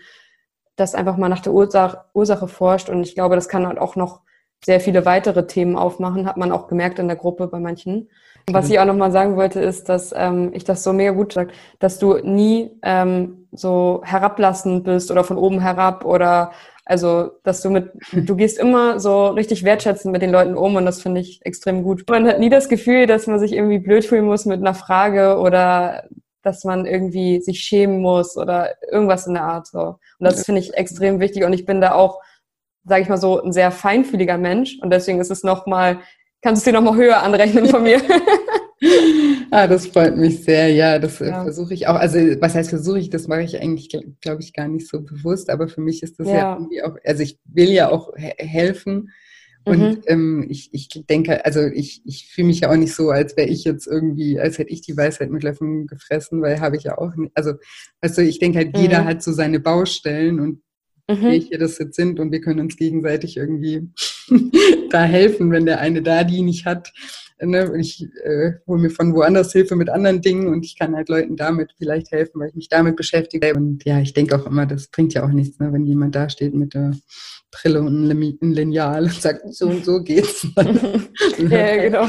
das einfach mal nach der Ursache, Ursache forscht. Und ich glaube, das kann halt auch noch sehr viele weitere Themen aufmachen, hat man auch gemerkt in der Gruppe bei manchen. Und was ich auch nochmal sagen wollte, ist, dass ähm, ich das so mega gut sage, dass du nie ähm, so herablassend bist oder von oben herab oder also, dass du mit, du gehst immer so richtig wertschätzend mit den Leuten um und das finde ich extrem gut. Man hat nie das Gefühl, dass man sich irgendwie blöd fühlen muss mit einer Frage oder dass man irgendwie sich schämen muss oder irgendwas in der Art so. Und das finde ich extrem wichtig und ich bin da auch, sage ich mal so, ein sehr feinfühliger Mensch und deswegen ist es nochmal, kannst du es dir nochmal höher anrechnen von mir. ah, das freut mich sehr. Ja, das äh, ja. versuche ich auch. Also, was heißt versuche ich? Das mache ich eigentlich, glaube ich, gar nicht so bewusst. Aber für mich ist das ja, ja irgendwie auch, also ich will ja auch he helfen. Und mhm. ähm, ich, ich denke, also ich, ich fühle mich ja auch nicht so, als wäre ich jetzt irgendwie, als hätte ich die Weisheit mit Löffeln gefressen, weil habe ich ja auch nicht. Also, weißt du, ich denke halt, mhm. jeder hat so seine Baustellen und mhm. welche das jetzt sind und wir können uns gegenseitig irgendwie da helfen, wenn der eine da die nicht hat ne, ich äh, hole mir von woanders Hilfe mit anderen Dingen und ich kann halt Leuten damit vielleicht helfen, weil ich mich damit beschäftige. Und ja, ich denke auch immer, das bringt ja auch nichts, ne, wenn jemand da steht mit der Brille und einem Lineal und sagt, so und so geht's. ja, genau.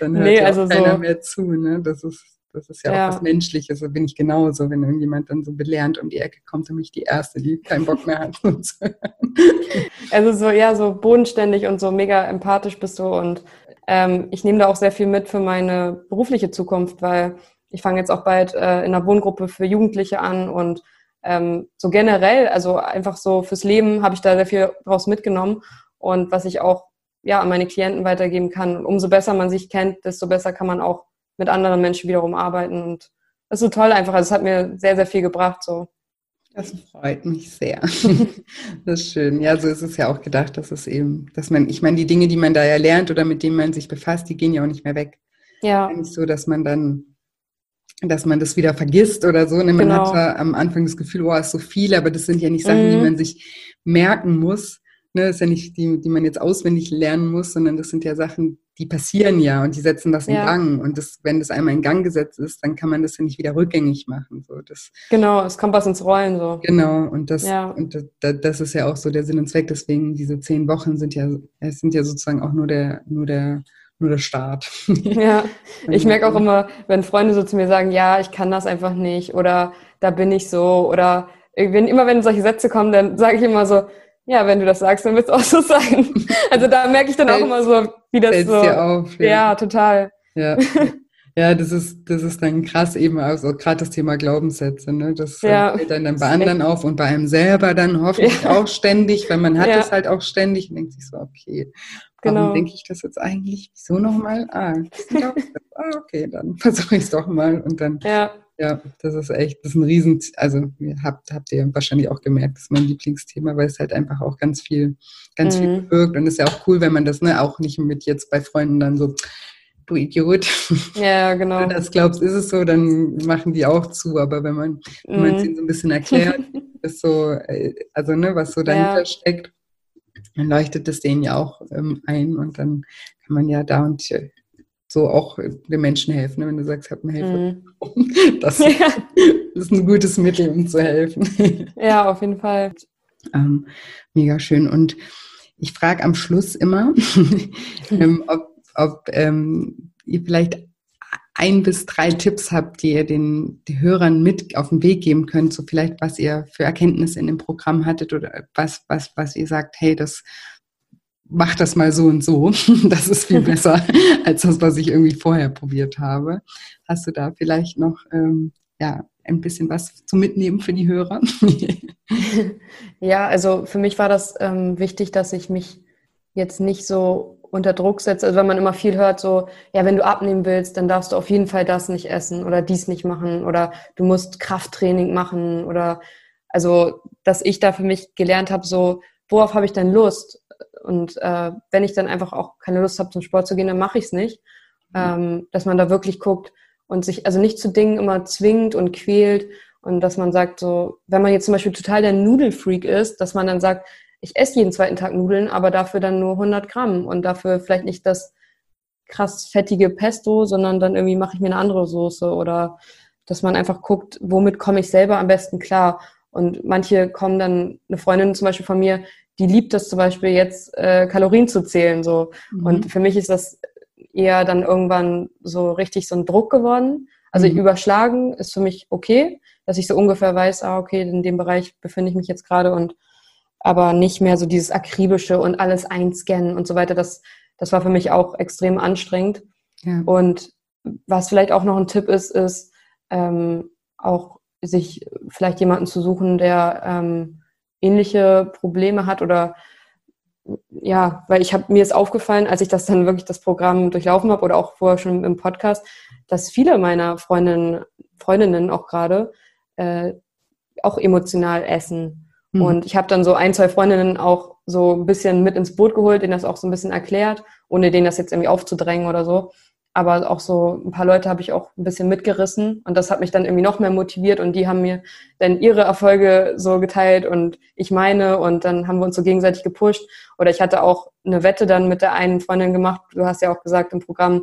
Dann hört nee, ja also keiner so mehr zu. Ne? Das ist das ist ja, ja, auch was Menschliches, so bin ich genauso, wenn irgendjemand dann so belernt um die Ecke kommt, dann bin ich die Erste, die keinen Bock mehr hat. also so, ja, so bodenständig und so mega empathisch bist du und ähm, ich nehme da auch sehr viel mit für meine berufliche Zukunft, weil ich fange jetzt auch bald äh, in einer Wohngruppe für Jugendliche an und ähm, so generell, also einfach so fürs Leben habe ich da sehr viel draus mitgenommen und was ich auch ja an meine Klienten weitergeben kann. Und umso besser man sich kennt, desto besser kann man auch mit anderen Menschen wiederum arbeiten und das ist so toll einfach. Also es hat mir sehr, sehr viel gebracht. So. Das freut mich sehr. das ist schön. Ja, so ist es ja auch gedacht, dass es eben, dass man, ich meine, die Dinge, die man da ja lernt oder mit denen man sich befasst, die gehen ja auch nicht mehr weg. Ja. Nicht so, dass man dann, dass man das wieder vergisst oder so. Ne? Man genau. hat ja am Anfang das Gefühl, oh, ist so viel, aber das sind ja nicht Sachen, mhm. die man sich merken muss. Ne? Das ist ja nicht die, die man jetzt auswendig lernen muss, sondern das sind ja Sachen, die passieren ja und die setzen das in ja. Gang. Und das, wenn das einmal in Gang gesetzt ist, dann kann man das ja nicht wieder rückgängig machen. So, das, genau, es kommt was ins Rollen so. Genau, und das, ja. und das, das ist ja auch so der Sinn und Zweck. Deswegen diese zehn Wochen sind ja, es sind ja sozusagen auch nur der, nur der, nur der Start. Ja, ich merke auch immer, wenn Freunde so zu mir sagen, ja, ich kann das einfach nicht oder da bin ich so oder wenn, immer wenn solche Sätze kommen, dann sage ich immer so, ja, wenn du das sagst, dann wird es auch so sein. Also da merke ich dann auch immer so, wie das so. Dir auf, ja. ja, total. Ja. Ja, das ist, das ist dann krass eben, also gerade das Thema Glaubenssätze, ne? Das ja. fällt dann, dann bei anderen auf und bei einem selber dann hoffentlich ja. auch ständig, weil man hat es halt auch ständig und denkt sich so, okay, warum genau. denke ich das jetzt eigentlich? Wieso nochmal? Ah, ah, okay, dann versuche ich es doch mal und dann ja. Ja, das ist echt, das ist ein Riesen, also habt, habt ihr wahrscheinlich auch gemerkt, das ist mein Lieblingsthema, weil es halt einfach auch ganz viel, ganz mhm. viel bewirkt und es ist ja auch cool, wenn man das ne, auch nicht mit jetzt bei Freunden dann so, du Idiot. Ja, genau. Wenn du das glaubst, ist es so, dann machen die auch zu, aber wenn man, wenn man es mhm. ihnen so ein bisschen erklärt, ist so, äh, also ne, was so dahinter ja. steckt, dann leuchtet es denen ja auch ähm, ein und dann kann man ja da und so auch den Menschen helfen. Ne? Wenn du sagst, hab mir Hilfe. Mhm. Das ja. ist ein gutes Mittel, um zu helfen. Ja, auf jeden Fall. Ähm, mega schön. Und ich frage am Schluss immer, ähm, ob, ob ähm, ihr vielleicht ein bis drei Tipps habt, die ihr den die Hörern mit auf den Weg geben könnt, so vielleicht was ihr für Erkenntnisse in dem Programm hattet oder was was was ihr sagt, hey, das mach das mal so und so. Das ist viel besser als das, was ich irgendwie vorher probiert habe. Hast du da vielleicht noch ähm, ja, ein bisschen was zu mitnehmen für die Hörer? ja, also für mich war das ähm, wichtig, dass ich mich jetzt nicht so unter Druck setze. Also wenn man immer viel hört, so, ja, wenn du abnehmen willst, dann darfst du auf jeden Fall das nicht essen oder dies nicht machen oder du musst Krafttraining machen oder also, dass ich da für mich gelernt habe, so, worauf habe ich denn Lust? Und äh, wenn ich dann einfach auch keine Lust habe, zum Sport zu gehen, dann mache ich es nicht. Mhm. Ähm, dass man da wirklich guckt und sich also nicht zu Dingen immer zwingt und quält. Und dass man sagt, so, wenn man jetzt zum Beispiel total der Nudelfreak ist, dass man dann sagt, ich esse jeden zweiten Tag Nudeln, aber dafür dann nur 100 Gramm und dafür vielleicht nicht das krass fettige Pesto, sondern dann irgendwie mache ich mir eine andere Soße oder dass man einfach guckt, womit komme ich selber am besten klar. Und manche kommen dann, eine Freundin zum Beispiel von mir, die liebt das zum Beispiel jetzt, äh, Kalorien zu zählen. so. Mhm. Und für mich ist das eher dann irgendwann so richtig so ein Druck geworden. Also mhm. überschlagen ist für mich okay, dass ich so ungefähr weiß, ah, okay, in dem Bereich befinde ich mich jetzt gerade und aber nicht mehr so dieses akribische und alles einscannen und so weiter. Das, das war für mich auch extrem anstrengend. Ja. Und was vielleicht auch noch ein Tipp ist, ist ähm, auch sich vielleicht jemanden zu suchen, der ähm, ähnliche Probleme hat oder ja, weil ich habe mir ist aufgefallen, als ich das dann wirklich das Programm durchlaufen habe oder auch vorher schon im Podcast, dass viele meiner Freundinnen, Freundinnen auch gerade äh, auch emotional essen. Mhm. Und ich habe dann so ein, zwei Freundinnen auch so ein bisschen mit ins Boot geholt, denen das auch so ein bisschen erklärt, ohne denen das jetzt irgendwie aufzudrängen oder so aber auch so ein paar Leute habe ich auch ein bisschen mitgerissen und das hat mich dann irgendwie noch mehr motiviert und die haben mir dann ihre Erfolge so geteilt und ich meine und dann haben wir uns so gegenseitig gepusht oder ich hatte auch eine Wette dann mit der einen Freundin gemacht. Du hast ja auch gesagt im Programm,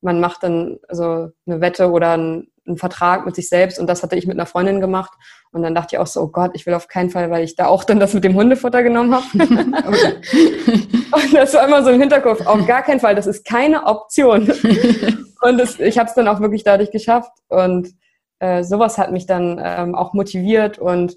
man macht dann also eine Wette oder ein einen Vertrag mit sich selbst und das hatte ich mit einer Freundin gemacht. Und dann dachte ich auch so, oh Gott, ich will auf keinen Fall, weil ich da auch dann das mit dem Hundefutter genommen habe. und das war immer so im Hinterkopf, auf gar keinen Fall, das ist keine Option. und das, ich habe es dann auch wirklich dadurch geschafft. Und äh, sowas hat mich dann ähm, auch motiviert und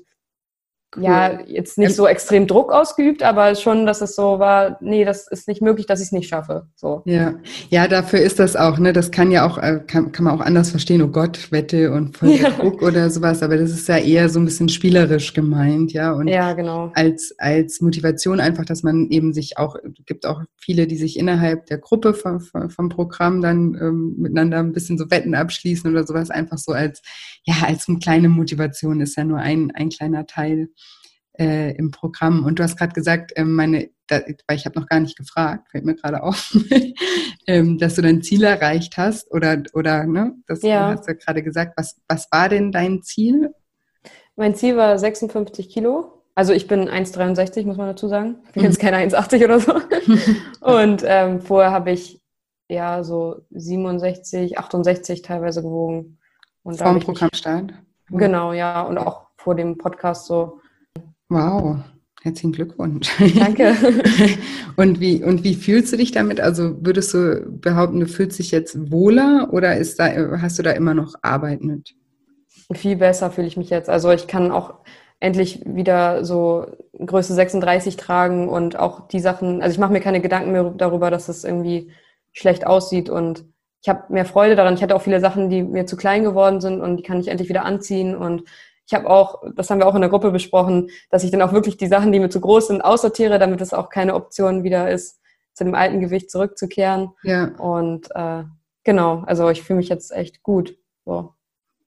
Cool. Ja, jetzt nicht so extrem Druck ausgeübt, aber schon, dass es so war, nee, das ist nicht möglich, dass ich es nicht schaffe. So. Ja, ja, dafür ist das auch, ne? Das kann ja auch, äh, kann, kann man auch anders verstehen, oh Gott, Wette und voll ja. Druck oder sowas, aber das ist ja eher so ein bisschen spielerisch gemeint, ja. Und ja, genau. Als, als Motivation einfach, dass man eben sich auch, gibt auch viele, die sich innerhalb der Gruppe vom, vom Programm dann ähm, miteinander ein bisschen so Wetten abschließen oder sowas, einfach so als, ja, als eine kleine Motivation ist ja nur ein, ein kleiner Teil äh, im Programm. Und du hast gerade gesagt, äh, meine, da, weil ich habe noch gar nicht gefragt, fällt mir gerade auf, ähm, dass du dein Ziel erreicht hast oder oder ne, das ja. hast du gerade gesagt. Was was war denn dein Ziel? Mein Ziel war 56 Kilo. Also ich bin 1,63, muss man dazu sagen. Ich bin jetzt mhm. keine 1,80 oder so. Und ähm, vorher habe ich ja so 67, 68 teilweise gewogen. Und vor dem Programmstart? Genau, ja. Und auch vor dem Podcast so Wow, herzlichen Glückwunsch. Danke. und, wie, und wie fühlst du dich damit? Also würdest du behaupten, du fühlst dich jetzt wohler oder ist da, hast du da immer noch Arbeit mit? Viel besser fühle ich mich jetzt. Also ich kann auch endlich wieder so Größe 36 tragen und auch die Sachen, also ich mache mir keine Gedanken mehr darüber, dass es irgendwie schlecht aussieht und ich habe mehr Freude daran. Ich hatte auch viele Sachen, die mir zu klein geworden sind und die kann ich endlich wieder anziehen und ich habe auch, das haben wir auch in der Gruppe besprochen, dass ich dann auch wirklich die Sachen, die mir zu groß sind, aussortiere, damit es auch keine Option wieder ist, zu dem alten Gewicht zurückzukehren. Ja. Und äh, genau, also ich fühle mich jetzt echt gut. So.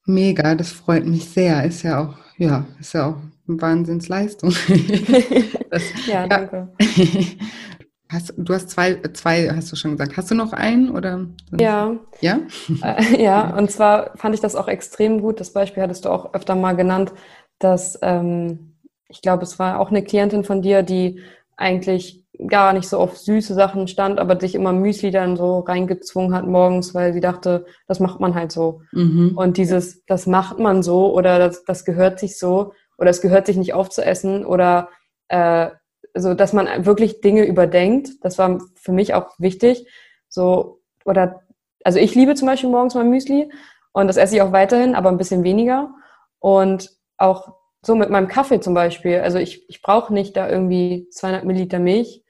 Mega, das freut mich sehr. Ist ja auch, ja, ist ja auch eine Wahnsinnsleistung. das, ja, ja, danke. Hast, du hast zwei, zwei, hast du schon gesagt. Hast du noch einen oder? Ja. Ja? Äh, ja, und zwar fand ich das auch extrem gut. Das Beispiel hattest du auch öfter mal genannt, dass ähm, ich glaube, es war auch eine Klientin von dir, die eigentlich gar nicht so auf süße Sachen stand, aber sich immer Müsli dann so reingezwungen hat morgens, weil sie dachte, das macht man halt so. Mhm. Und dieses, das macht man so oder das, das gehört sich so oder es gehört sich nicht aufzuessen oder äh, so dass man wirklich Dinge überdenkt. Das war für mich auch wichtig. So, oder, also ich liebe zum Beispiel morgens mein Müsli und das esse ich auch weiterhin, aber ein bisschen weniger. Und auch so mit meinem Kaffee zum Beispiel. Also ich, ich brauche nicht da irgendwie 200 Milliliter Milch.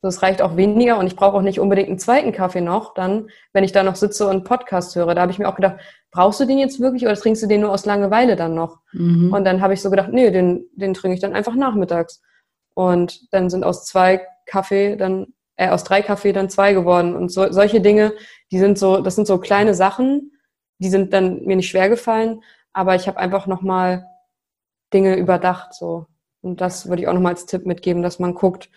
Das reicht auch weniger und ich brauche auch nicht unbedingt einen zweiten Kaffee noch, dann, wenn ich da noch sitze und Podcast höre. Da habe ich mir auch gedacht, brauchst du den jetzt wirklich oder trinkst du den nur aus Langeweile dann noch? Mhm. Und dann habe ich so gedacht, nee, den, den trinke ich dann einfach nachmittags. Und dann sind aus zwei Kaffee dann, äh, aus drei Kaffee dann zwei geworden. Und so, solche Dinge, die sind so, das sind so kleine Sachen, die sind dann mir nicht schwer gefallen, aber ich habe einfach nochmal Dinge überdacht, so. Und das würde ich auch nochmal als Tipp mitgeben, dass man guckt,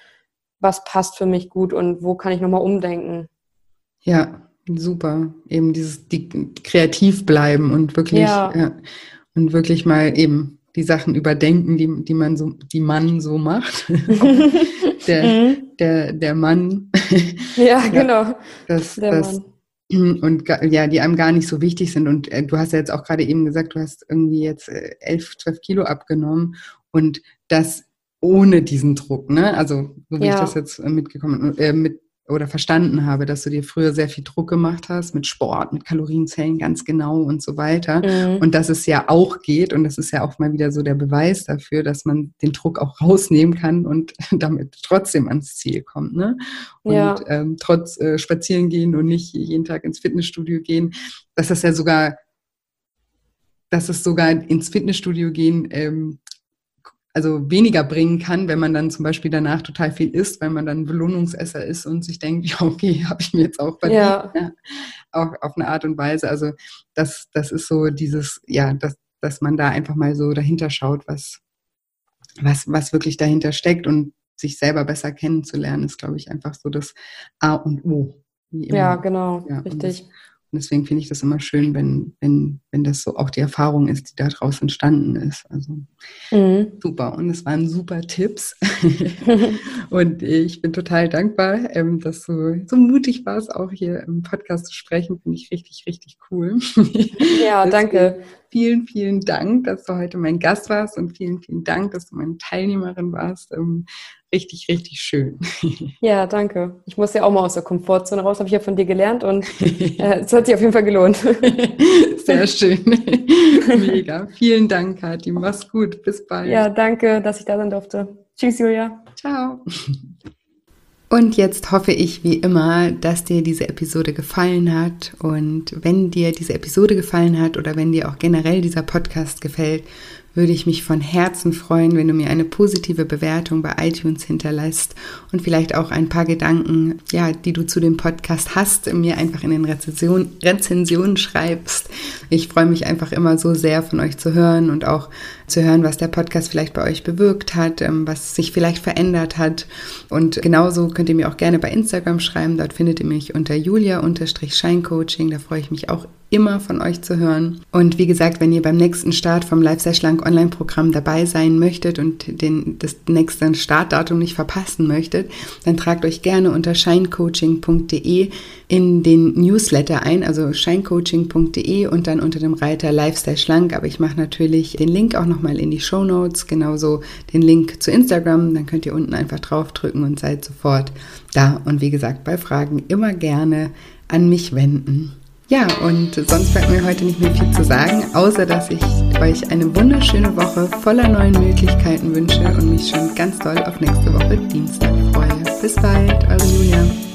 was passt für mich gut und wo kann ich nochmal umdenken. Ja, super. Eben dieses die, kreativ bleiben und wirklich ja. ja. und wirklich mal eben die Sachen überdenken, die, die man so, die man so macht. der, mhm. der, der Mann. ja, genau. Das, der das, Mann. Und ja, die einem gar nicht so wichtig sind. Und äh, du hast ja jetzt auch gerade eben gesagt, du hast irgendwie jetzt äh, elf, zwölf Kilo abgenommen und das ohne diesen Druck, ne? Also so wie ja. ich das jetzt mitgekommen, äh, mit, oder verstanden habe, dass du dir früher sehr viel Druck gemacht hast mit Sport, mit Kalorienzellen ganz genau und so weiter. Mhm. Und dass es ja auch geht und das ist ja auch mal wieder so der Beweis dafür, dass man den Druck auch rausnehmen kann und damit trotzdem ans Ziel kommt. Ne? Und ja. ähm, trotz äh, spazieren gehen und nicht jeden Tag ins Fitnessstudio gehen, dass das ja sogar, dass es sogar ins Fitnessstudio gehen ähm, also weniger bringen kann, wenn man dann zum Beispiel danach total viel isst, weil man dann Belohnungsesser ist und sich denkt, ja, okay, habe ich mir jetzt auch verdient. Ja. ja. Auch auf eine Art und Weise. Also das, das ist so dieses, ja, dass, dass man da einfach mal so dahinter schaut, was, was, was wirklich dahinter steckt und sich selber besser kennenzulernen, ist, glaube ich, einfach so das A und O. Ja, genau, ja, richtig. Und deswegen finde ich das immer schön, wenn, wenn, wenn das so auch die Erfahrung ist, die daraus entstanden ist. Also mhm. super. Und es waren super Tipps. und ich bin total dankbar, ähm, dass du so mutig warst, auch hier im Podcast zu sprechen. Finde ich richtig, richtig cool. Ja, danke. vielen, vielen Dank, dass du heute mein Gast warst und vielen, vielen Dank, dass du meine Teilnehmerin warst. Ähm, richtig, richtig schön. Ja, danke. Ich muss ja auch mal aus der Komfortzone raus, habe ich ja von dir gelernt und äh, es hat sich auf jeden Fall gelohnt. Sehr schön. Mega. Vielen Dank, Kathi. Mach's gut. Bis bald. Ja, danke, dass ich da sein durfte. Tschüss, Julia. Ciao. Und jetzt hoffe ich wie immer, dass dir diese Episode gefallen hat. Und wenn dir diese Episode gefallen hat oder wenn dir auch generell dieser Podcast gefällt, würde ich mich von Herzen freuen, wenn du mir eine positive Bewertung bei iTunes hinterlässt und vielleicht auch ein paar Gedanken, ja, die du zu dem Podcast hast, mir einfach in den Rezension, Rezensionen schreibst. Ich freue mich einfach immer so sehr von euch zu hören und auch zu hören, was der Podcast vielleicht bei euch bewirkt hat, ähm, was sich vielleicht verändert hat. Und genauso könnt ihr mir auch gerne bei Instagram schreiben. Dort findet ihr mich unter julia-scheincoaching. Da freue ich mich auch immer von euch zu hören. Und wie gesagt, wenn ihr beim nächsten Start vom Sehr Schlank Online-Programm dabei sein möchtet und den, das nächste Startdatum nicht verpassen möchtet, dann tragt euch gerne unter shinecoaching.de in den Newsletter ein, also shinecoaching.de und dann unter dem Reiter Lifestyle Schlank. Aber ich mache natürlich den Link auch nochmal in die Show Notes, genauso den Link zu Instagram. Dann könnt ihr unten einfach draufdrücken und seid sofort da. Und wie gesagt, bei Fragen immer gerne an mich wenden. Ja, und sonst bleibt mir heute nicht mehr viel zu sagen, außer dass ich euch eine wunderschöne Woche voller neuen Möglichkeiten wünsche und mich schon ganz doll auf nächste Woche Dienstag freue. Bis bald, eure Julia.